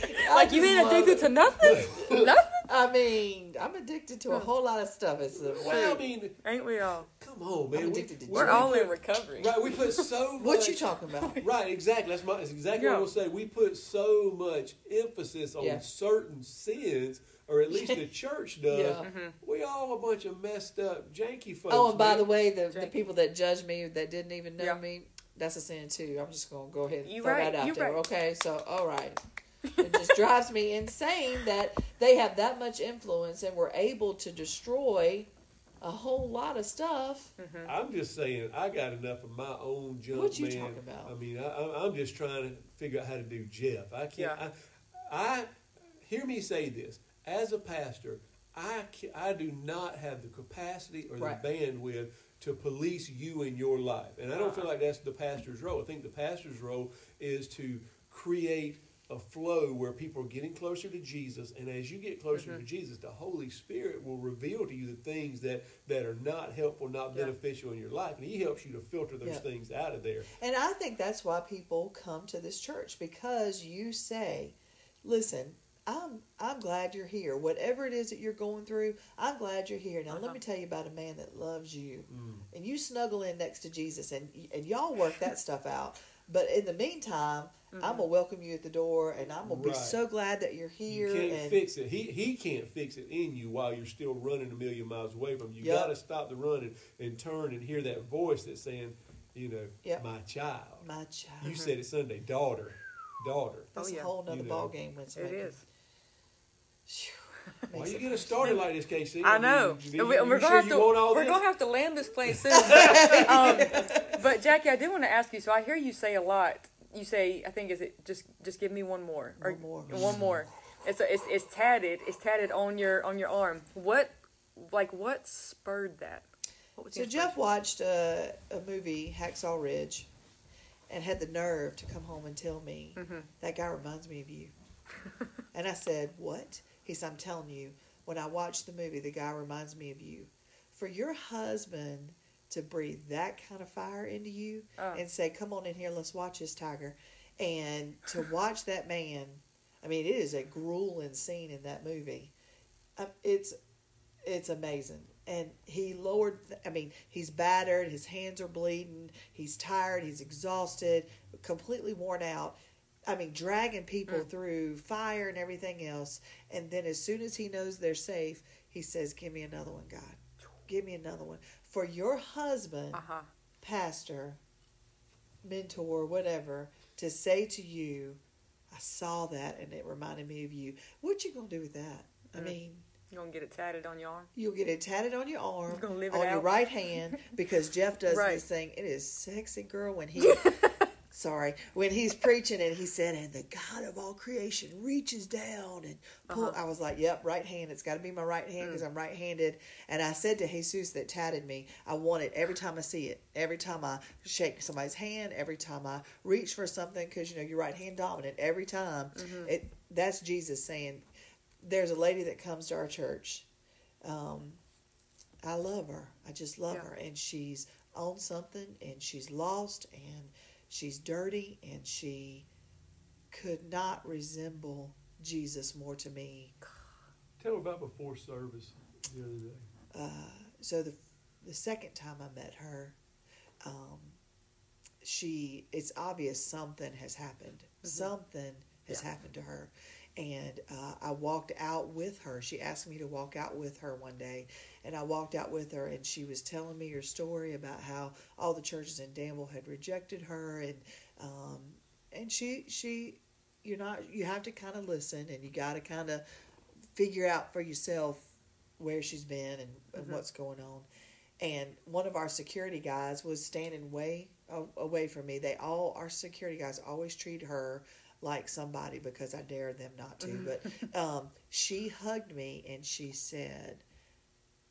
Speaker 1: Like you ain't addicted
Speaker 2: it.
Speaker 1: to nothing? nothing?
Speaker 2: I mean, I'm addicted to a whole lot of stuff. It's the
Speaker 3: Well, I mean,
Speaker 1: Ain't we all?
Speaker 3: come on, man.
Speaker 2: I'm
Speaker 3: We-
Speaker 2: addicted to
Speaker 3: we-
Speaker 1: We're
Speaker 3: we
Speaker 1: all in recovery.
Speaker 3: Right, we put so much.
Speaker 2: What you talking about?
Speaker 3: Right, exactly. That's, my, that's exactly what I'm gonna say. We put so much emphasis on
Speaker 2: Yeah.
Speaker 3: certain sins, or at least the church does.
Speaker 2: Yeah.
Speaker 1: Mhm.
Speaker 3: We all a bunch of messed up, janky folks.
Speaker 2: Oh, and by
Speaker 3: man.
Speaker 2: the way, the, the people that judge me that didn't even know
Speaker 1: Yeah.
Speaker 2: me, that's a sin too. I'm just gonna go ahead and
Speaker 1: You
Speaker 2: throw
Speaker 1: right,
Speaker 2: that out
Speaker 1: you
Speaker 2: there.
Speaker 1: right.
Speaker 2: Okay, so all right. It just drives me insane that they have that much influence and were able to destroy a whole lot of stuff. Mm-hmm.
Speaker 3: I'm just saying, I got enough of my own junk,
Speaker 2: What you
Speaker 3: man.
Speaker 2: talking about?
Speaker 3: I mean, I, I, I'm just trying to figure out how to do Jeff. I can't.
Speaker 1: Yeah.
Speaker 3: I, I hear me say this as a pastor. I ca- I do not have the capacity or the bandwidth to police you in your life, and I don't
Speaker 1: Uh-uh.
Speaker 3: feel like that's the pastor's role. I think the pastor's role is to create a flow where people are getting closer to Jesus, and as you get closer
Speaker 1: Mm-hmm.
Speaker 3: to Jesus, the Holy Spirit will reveal to you the things that that are not helpful, not
Speaker 1: Yeah.
Speaker 3: beneficial in your life, and He helps you to filter those
Speaker 2: Yeah.
Speaker 3: things out of there.
Speaker 2: And I think that's why people come to this church because you say, "Listen, I'm I'm glad you're here. Whatever it is that you're going through, I'm glad you're here." Now, let
Speaker 1: Uh-huh.
Speaker 2: me tell you about a man that loves you,
Speaker 3: Mm.
Speaker 2: and you snuggle in next to Jesus, and and y'all work that stuff out. But in the meantime, I'm gonna welcome you at the door, and I'm gonna be so glad that you're here.
Speaker 3: You can't
Speaker 2: and
Speaker 3: fix it. He he can't fix it in you while you're still running a million miles away from you. You got to stop the running and turn and hear that voice that's saying, you know,
Speaker 2: Yep.
Speaker 3: my child.
Speaker 2: my child.
Speaker 3: You said it Sunday, daughter, daughter.
Speaker 2: That's
Speaker 1: Oh, yeah.
Speaker 2: a whole nother
Speaker 3: You know,
Speaker 2: ball game when
Speaker 1: It
Speaker 2: somebody
Speaker 1: is.
Speaker 3: Why
Speaker 2: makes
Speaker 3: you
Speaker 2: it
Speaker 3: get us started like this, Casey?
Speaker 1: I know.
Speaker 3: mean,
Speaker 1: And we,
Speaker 3: you-
Speaker 1: and we're
Speaker 3: you
Speaker 1: gonna
Speaker 3: sure
Speaker 1: have
Speaker 3: you
Speaker 1: to we're
Speaker 3: this?
Speaker 1: gonna have to land this plane soon. But, um, but Jackie, I did want to ask you. So I hear you say a lot. You say, I think is it just just give me one more or
Speaker 2: One more.
Speaker 1: one more. It's a, it's it's tatted. It's tatted on your on your arm. What like what spurred that? What
Speaker 2: So Jeff watched a, a movie, Hacksaw Ridge, and had the nerve to come home and tell me
Speaker 1: Mhm.
Speaker 2: that guy reminds me of you. and I said, "What?" He said, "I'm telling you, when I watched the movie, the guy reminds me of you. For your husband to breathe that kind of fire into you
Speaker 1: Oh.
Speaker 2: and say, "Come on in here, let's watch this tiger," and to watch that man, I mean, it is a grueling scene in that movie. Uh, It's it's amazing. And he lowered, I mean, he's battered, his hands are bleeding, he's tired, he's exhausted, completely worn out. I mean, dragging people
Speaker 1: Mm.
Speaker 2: through fire and everything else. And then as soon as he knows they're safe, he says, Give me another one, God. Give me another one. For your husband,
Speaker 1: Uh huh.
Speaker 2: pastor, mentor, whatever, to say to you, I saw that and it reminded me of you. What you gonna do with that? I
Speaker 1: Mm.
Speaker 2: mean,
Speaker 1: You gonna get it tatted on your arm?
Speaker 2: You'll get it tatted on your arm,
Speaker 1: You're gonna live
Speaker 2: on your right hand, because Jeff does
Speaker 1: Right.
Speaker 2: this thing. It is sexy, girl. When he, sorry, when he's preaching and he said, "And the God of all creation reaches down and pull."
Speaker 1: Uh-huh. Mm.
Speaker 2: I was like, "Yep, right hand. It's got to be my right hand because I'm right-handed." And I said to Jesus that tatted me, "I want it every time I see it. Every time I shake somebody's hand. Every time I reach for something, because you know you're right hand dominant. Every time
Speaker 1: Mm-hmm.
Speaker 2: it. That's Jesus saying." There's a lady that comes to our church um, I love her. I just love
Speaker 1: Yeah.
Speaker 2: her. And she's on something and she's lost and she's dirty and she could not resemble Jesus more to me.
Speaker 3: Tell me about before service the other day.
Speaker 2: Uh, so the the second time I met her, um, she it's obvious something has happened. Something has
Speaker 1: Yeah.
Speaker 2: happened to her. And uh, I walked out with her. She asked me to walk out with her one day, and I walked out with her, and she was telling me her story about how all the churches in Danville had rejected her, and um, and she she you're not you have to kind of listen, and you got to kind of figure out for yourself where she's been and, and
Speaker 1: Mhm.
Speaker 2: what's going on. And one of our security guys was standing way away from me. They all our security guys always treat her like somebody because I dare them not to. But um, she hugged me and she said,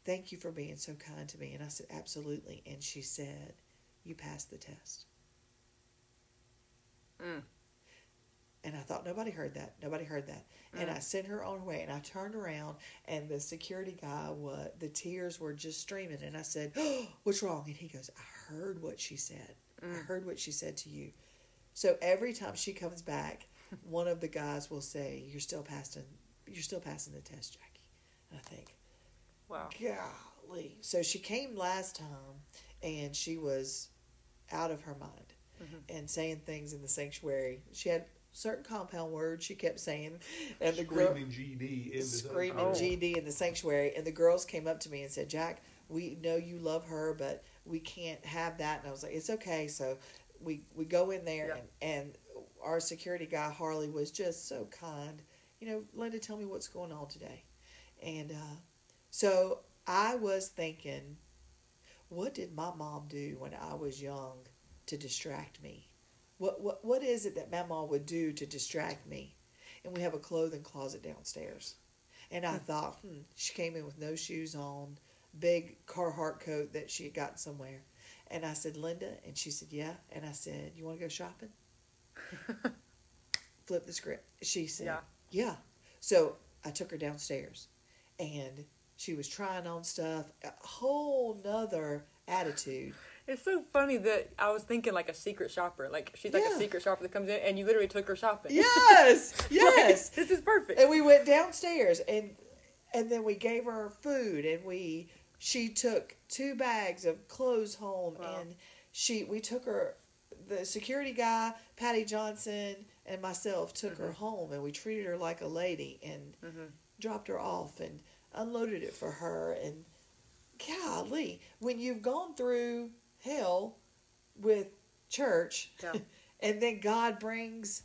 Speaker 2: "Thank you for being so kind to me." And I said, "Absolutely." And she said, "You passed the test."
Speaker 1: Mm.
Speaker 2: And I thought nobody heard that. Nobody heard that. And
Speaker 1: Mm.
Speaker 2: I sent her on her way. And I turned around, and the security guy, was, the tears were just streaming. And I said, oh, "What's wrong?" And he goes, "I heard what she said. I
Speaker 1: Mm.
Speaker 2: heard what she said to you." So every time she comes back, one of the guys will say, "You're still passing. You're still passing the test, Jackie." And I think,
Speaker 1: Wow.
Speaker 2: golly. So she came last time, and she was out of her mind
Speaker 1: Mhm.
Speaker 2: and saying things in the sanctuary. She had certain compound words she kept saying, and the girl
Speaker 3: Screaming GD in the
Speaker 2: screaming
Speaker 1: Oh.
Speaker 2: GD in the sanctuary. And the girls came up to me and said, "Jack, we know you love her, but we can't have that." And I was like, "It's okay." So we we go in there,
Speaker 1: Yeah.
Speaker 2: and, and our security guy Harley was just so kind. You know, Linda, tell me what's going on today. And uh, so I was thinking, what did my mom do when I was young to distract me? What what what is it that my mom would do to distract me? And we have a clothing closet downstairs. And I thought, hmm, she came in with no shoes on, big Carhartt coat that she had gotten somewhere. And I said, Linda, and she said, yeah. And I said, you want to go shopping? Flip the script. She said,
Speaker 1: Yeah.
Speaker 2: yeah. So I took her downstairs, and she was trying on stuff, a whole nother attitude.
Speaker 1: It's so funny that I was thinking like a secret shopper. Like she's like
Speaker 2: Yeah.
Speaker 1: a secret shopper that comes in, and you literally took her shopping.
Speaker 2: Yes, yes.
Speaker 1: this is perfect.
Speaker 2: and we went downstairs and and then we gave her food and we she took two bags of clothes home
Speaker 1: Wow.
Speaker 2: and she we took her the security guy patty johnson and myself took her home and we treated her like a lady and
Speaker 1: Mhm.
Speaker 2: dropped her off and unloaded it for her and golly when you've gone through hell with church
Speaker 1: Yeah.
Speaker 2: and then god brings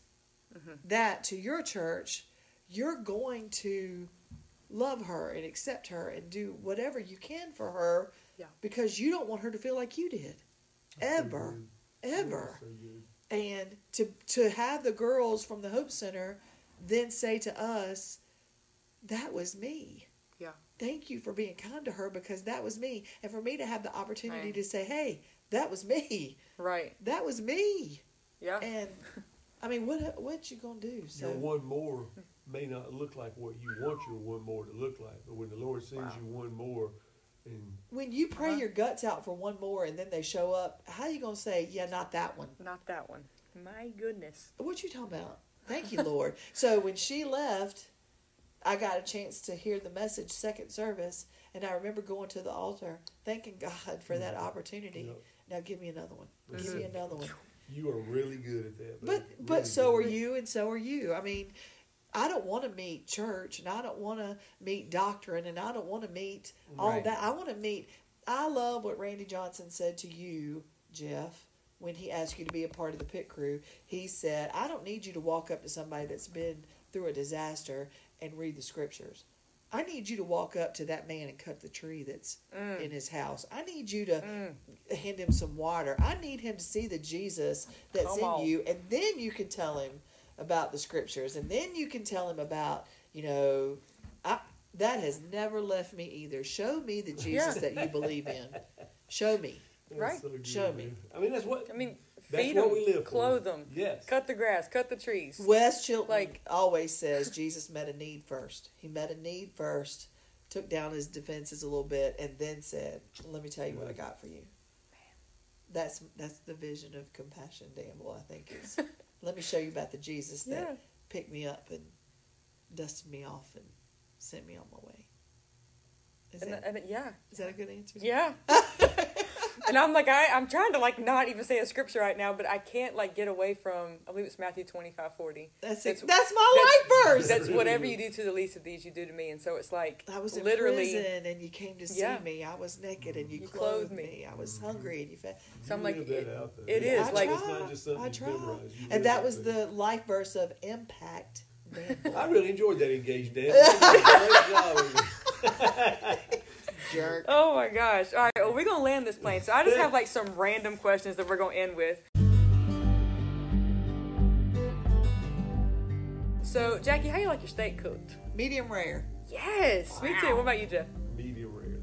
Speaker 1: Mhm.
Speaker 2: that to your church you're going to love her and accept her and do whatever you can for her
Speaker 1: Yeah.
Speaker 2: because you don't want her to feel like you did ever ever
Speaker 3: So good.
Speaker 2: and to to have the girls from the hope center then say to us that was me
Speaker 1: Yeah.
Speaker 2: Thank you for being kind to her because that was me and for me to have the opportunity
Speaker 1: Right.
Speaker 2: to say hey that was me
Speaker 1: Right.
Speaker 2: that was me
Speaker 1: Yeah.
Speaker 2: and i mean what what you gonna do so
Speaker 3: Your one more may not look like what you want your one more to look like, but when the Lord sends
Speaker 1: Wow.
Speaker 3: you one more, and
Speaker 2: when you pray
Speaker 1: Uh-huh.
Speaker 2: your guts out for one more and then they show up how you gonna say yeah not that one
Speaker 1: Not that one. My goodness.
Speaker 2: what you talking about thank you lord so when she left i got a chance to hear the message second service and i remember going to the altar thanking god for that mm-hmm. opportunity.
Speaker 3: You know,
Speaker 2: now give me another one.
Speaker 3: That's
Speaker 2: give me
Speaker 3: mm-hmm.
Speaker 2: another one.
Speaker 3: You are really good at that.
Speaker 2: but
Speaker 3: baby.
Speaker 2: but so are you and so are you. I mean i don't want to meet church and i don't want to meet doctrine and i don't want to meet all
Speaker 1: Right.
Speaker 2: that. I want to meet i love what randy johnson said to you jeff when he asked you to be a part of the pit crew. He said i don't need you to walk up to somebody that's been through a disaster and read the scriptures I need you to walk up to that man and cut the tree that's
Speaker 1: Mm.
Speaker 2: in his house. I need you to
Speaker 1: Mm.
Speaker 2: hand him some water. I need him to see the Jesus that's
Speaker 1: Come
Speaker 2: in
Speaker 1: on.
Speaker 2: you, and then you can tell him about the scriptures, and then you can tell him about you know, I that has never left me either. Show me the Jesus
Speaker 1: Yeah.
Speaker 2: that you believe in. Show me.
Speaker 3: That's
Speaker 1: Right.
Speaker 3: so good,
Speaker 2: Show me.
Speaker 3: man. I mean, that's what.
Speaker 1: I mean,
Speaker 3: That's
Speaker 1: feed
Speaker 3: what
Speaker 1: them,
Speaker 3: we live for.
Speaker 1: clothe them,
Speaker 3: Yes.
Speaker 1: cut the grass, cut the trees.
Speaker 2: Wes Chilton
Speaker 1: Like-
Speaker 2: always says Jesus met a need first. He met a need first, took down his defenses a little bit, and then said, "Let me tell you what I got for you." That's that's the vision of compassion, Danville. I think is. Let me show you about the Jesus that
Speaker 1: Yeah.
Speaker 2: picked me up and dusted me off and sent me on my way. Is
Speaker 1: And,
Speaker 2: that,
Speaker 1: and yeah,
Speaker 2: is that a good answer?
Speaker 1: yeah. and I'm like, I, I'm trying to like not even say a scripture right now, but I can't like get away from. I believe it's Matthew 25, 40.
Speaker 2: That's
Speaker 1: That's-
Speaker 2: it. That's my life verse.
Speaker 1: That's whatever you do to the least of these, you do to me. And so it's like
Speaker 2: I was in
Speaker 1: literally.
Speaker 2: prison and you came to see
Speaker 1: Yeah.
Speaker 2: me. I was naked and you,
Speaker 1: You
Speaker 2: clothed,
Speaker 1: clothed
Speaker 2: me.
Speaker 1: me.
Speaker 2: I was hungry and you fed.
Speaker 1: So I'm like,
Speaker 3: live that
Speaker 1: it-
Speaker 3: out there.
Speaker 1: it is,
Speaker 2: I
Speaker 1: like-
Speaker 3: it's
Speaker 2: try.
Speaker 3: not just something
Speaker 2: I
Speaker 3: you
Speaker 2: try.
Speaker 3: memorize. You
Speaker 2: And that
Speaker 3: that
Speaker 2: was
Speaker 3: thing.
Speaker 2: the life verse of impact. Danville.
Speaker 3: I really enjoyed that engaged Dan. Great job. Amy.
Speaker 2: Jerk.
Speaker 1: Oh my gosh. All right, well, we're going to land this plane. So I just have like some random questions that we're going to end with. So, Jackie, how you like your steak cooked?
Speaker 2: Medium rare.
Speaker 1: Yes, me too. What about you, Jeff?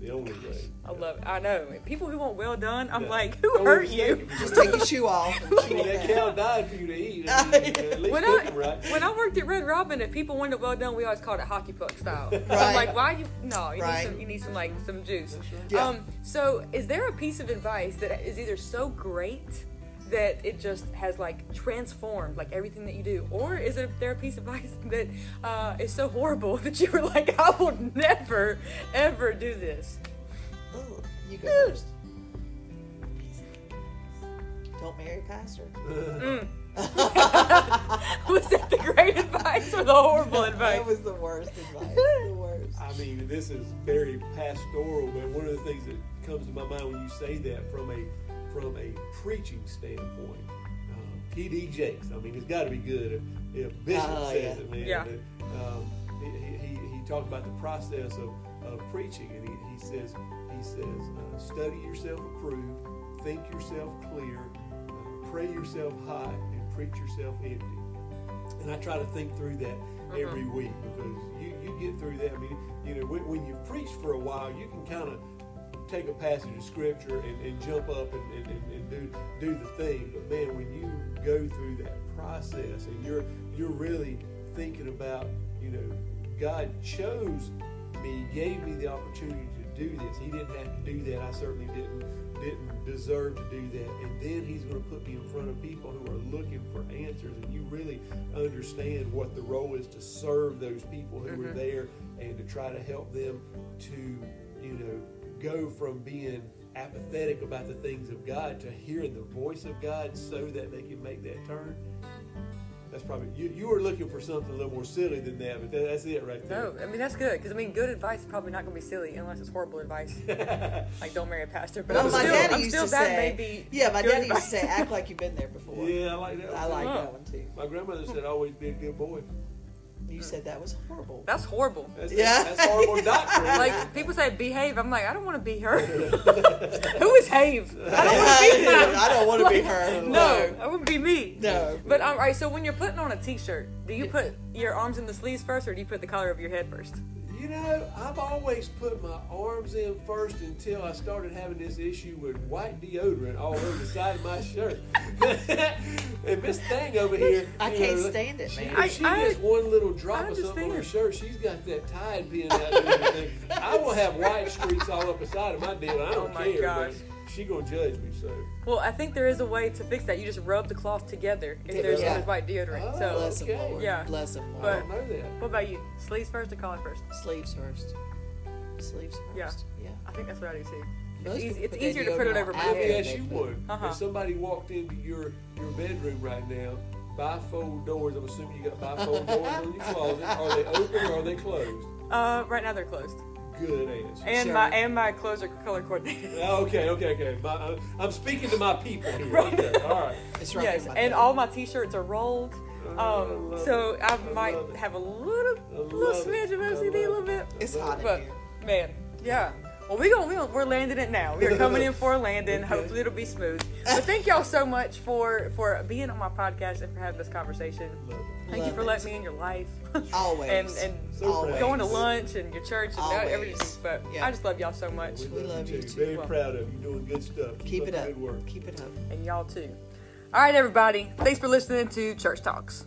Speaker 3: Medium rare, the only way.
Speaker 1: I love it. I know. People who want well done, I'm
Speaker 3: Yeah.
Speaker 1: like, who
Speaker 3: Go
Speaker 1: hurt you?
Speaker 2: Just take your shoe off. And
Speaker 3: I
Speaker 2: chew
Speaker 3: mean,
Speaker 2: on
Speaker 3: that
Speaker 2: that.
Speaker 3: cow died for you to eat. I mean, at least
Speaker 1: When I,
Speaker 3: right.
Speaker 1: when I worked at Red Robin, if people wanted it well done, we always called it hockey puck style. So I'm like, why you? No, you
Speaker 2: Right.
Speaker 1: need some. You need some like some juice.
Speaker 2: Yeah.
Speaker 1: Um. So, is there a piece of advice that is either so great that it just has like transformed like everything that you do, or is it there a piece of advice that uh, is so horrible that you were like, I will never ever do this?
Speaker 2: Ooh, you go first. Don't marry a pastor.
Speaker 1: Mm. Was that the great advice or the horrible advice?
Speaker 2: That was the worst advice. The worst.
Speaker 3: I mean, this is very pastoral, but one of the things that comes to my mind when you say that from a from a preaching standpoint, um, T.D. Jakes. I mean, it's got to be good if, if Bishop
Speaker 2: Oh,
Speaker 3: says
Speaker 2: yeah.
Speaker 3: it, man.
Speaker 1: Yeah.
Speaker 3: that, um, he, he, he talked about the process of, of preaching, and he, he says he says uh, study yourself approved, think yourself clear, uh, pray yourself hot, and preach yourself empty. And I try to think through that every week because you, you get through that, I mean, you know, when, when you preach for a while, you can kind of take a passage of scripture and, and jump up and, and, and, do do the thing. But man, when you go through that process and you're you're really thinking about, you know, God chose me, gave me the opportunity to do this. He didn't have to do that. I certainly didn't didn't deserve to do that. And then he's going to put me in front of people who are looking for answers and you really understand what the role is to serve those people who are
Speaker 1: Mhm.
Speaker 3: there and to try to help them to, you know, go from being apathetic about the things of God to hearing the voice of God so that they can make that turn. That's probably you. You were looking for something a little more silly than that, but that, that's it right there. No.
Speaker 1: I mean that's good because I mean good advice is probably not going to be silly unless it's horrible advice. like don't marry a pastor. But
Speaker 2: Well,
Speaker 1: I'm
Speaker 2: my
Speaker 1: still,
Speaker 2: daddy
Speaker 1: I'm
Speaker 2: used
Speaker 1: still
Speaker 2: to
Speaker 1: that
Speaker 2: say,
Speaker 1: may
Speaker 2: yeah, my
Speaker 1: good
Speaker 2: daddy used to say, act like you've been there before.
Speaker 3: yeah, I like that.
Speaker 2: I like
Speaker 1: Huh.
Speaker 2: that one too.
Speaker 3: My grandmother said, "Always be a good boy."
Speaker 2: You said that was horrible.
Speaker 1: That's horrible.
Speaker 3: That's,
Speaker 2: Yeah.
Speaker 3: that's horrible doctrine.
Speaker 1: Like people say behave. I'm like I don't want to be her. Who is Have? I don't want to be her.
Speaker 2: I don't want to be her.
Speaker 1: No, I want to be me.
Speaker 2: No.
Speaker 1: But um, all right, so when you're putting on a t-shirt, do you put your arms in the sleeves first, or do you put the collar of your head first?
Speaker 3: You know, I've always put my arms in first until I started having this issue with white deodorant all over the side of my shirt. and Miss Thing over here,
Speaker 2: I can't
Speaker 3: know,
Speaker 2: stand it,
Speaker 3: she,
Speaker 2: man.
Speaker 3: if
Speaker 1: I-
Speaker 3: she
Speaker 1: I-
Speaker 3: gets one little drop
Speaker 1: I
Speaker 3: of something on her shirt, she's got that Tide pen out and everything. I will have white streaks all up the side of my deal. I oh don't
Speaker 1: Oh my
Speaker 3: care,
Speaker 1: gosh.
Speaker 3: But she gonna judge me. So
Speaker 1: Well, I think there is a way to fix that. You just rub the cloth together if there's
Speaker 2: Yeah.
Speaker 1: if white deodorant.
Speaker 3: Oh.
Speaker 1: So,
Speaker 2: Bless him,
Speaker 3: Okay.
Speaker 2: Lord.
Speaker 1: Yeah.
Speaker 2: Bless him,
Speaker 3: I don't know that.
Speaker 1: what about you? Sleeves first or collar first?
Speaker 2: Sleeves first. Sleeves first.
Speaker 1: Yeah.
Speaker 2: Yeah.
Speaker 1: I think that's what I do too.
Speaker 2: Most
Speaker 1: easy- it's easier to put it over my
Speaker 2: after
Speaker 3: Let me
Speaker 1: head.
Speaker 3: ask you
Speaker 2: put-
Speaker 3: one.
Speaker 1: Uh-huh.
Speaker 3: If somebody walked into your your bedroom right now, bifold doors. I'm assuming you got bifold doors in your closet. Are they open or are they closed?
Speaker 1: Uh, right now they're closed,
Speaker 3: Good answer.
Speaker 1: and
Speaker 2: Sure.
Speaker 1: my and my clothes are color coordinated.
Speaker 3: Okay, okay, okay. My, I'm, I'm speaking to my people here.
Speaker 1: Right.
Speaker 3: Okay, all right.
Speaker 2: It's right
Speaker 1: yes, and
Speaker 2: bed.
Speaker 1: all my t-shirts are rolled.
Speaker 3: Oh, I
Speaker 1: Um, so. I
Speaker 3: I
Speaker 1: might have a little, little
Speaker 3: love
Speaker 1: smidge of
Speaker 3: I
Speaker 1: OCD, a little bit.
Speaker 2: It's hot
Speaker 3: love
Speaker 2: in
Speaker 1: But
Speaker 2: here.
Speaker 1: man, yeah. Well, we gonna, we gonna we're landing it now. We are coming in for a landing.
Speaker 3: Okay.
Speaker 1: Hopefully, it'll be smooth. But thank y'all so much for for being on my podcast and for having this conversation.
Speaker 3: Love it.
Speaker 1: Thank you for
Speaker 2: it.
Speaker 1: letting me in your life.
Speaker 2: Always.
Speaker 1: and and
Speaker 3: So
Speaker 2: Always.
Speaker 1: going to lunch and your church and
Speaker 2: Always.
Speaker 1: everything. But
Speaker 2: Yeah.
Speaker 1: I just love y'all so much,
Speaker 3: We,
Speaker 2: We love you
Speaker 3: too.
Speaker 2: too.
Speaker 3: Very
Speaker 1: Well-
Speaker 3: proud of you. Doing good stuff.
Speaker 2: Keep it up.
Speaker 3: Good work.
Speaker 2: Keep it up.
Speaker 1: and y'all too. All right, everybody. Thanks for listening to Church Talks.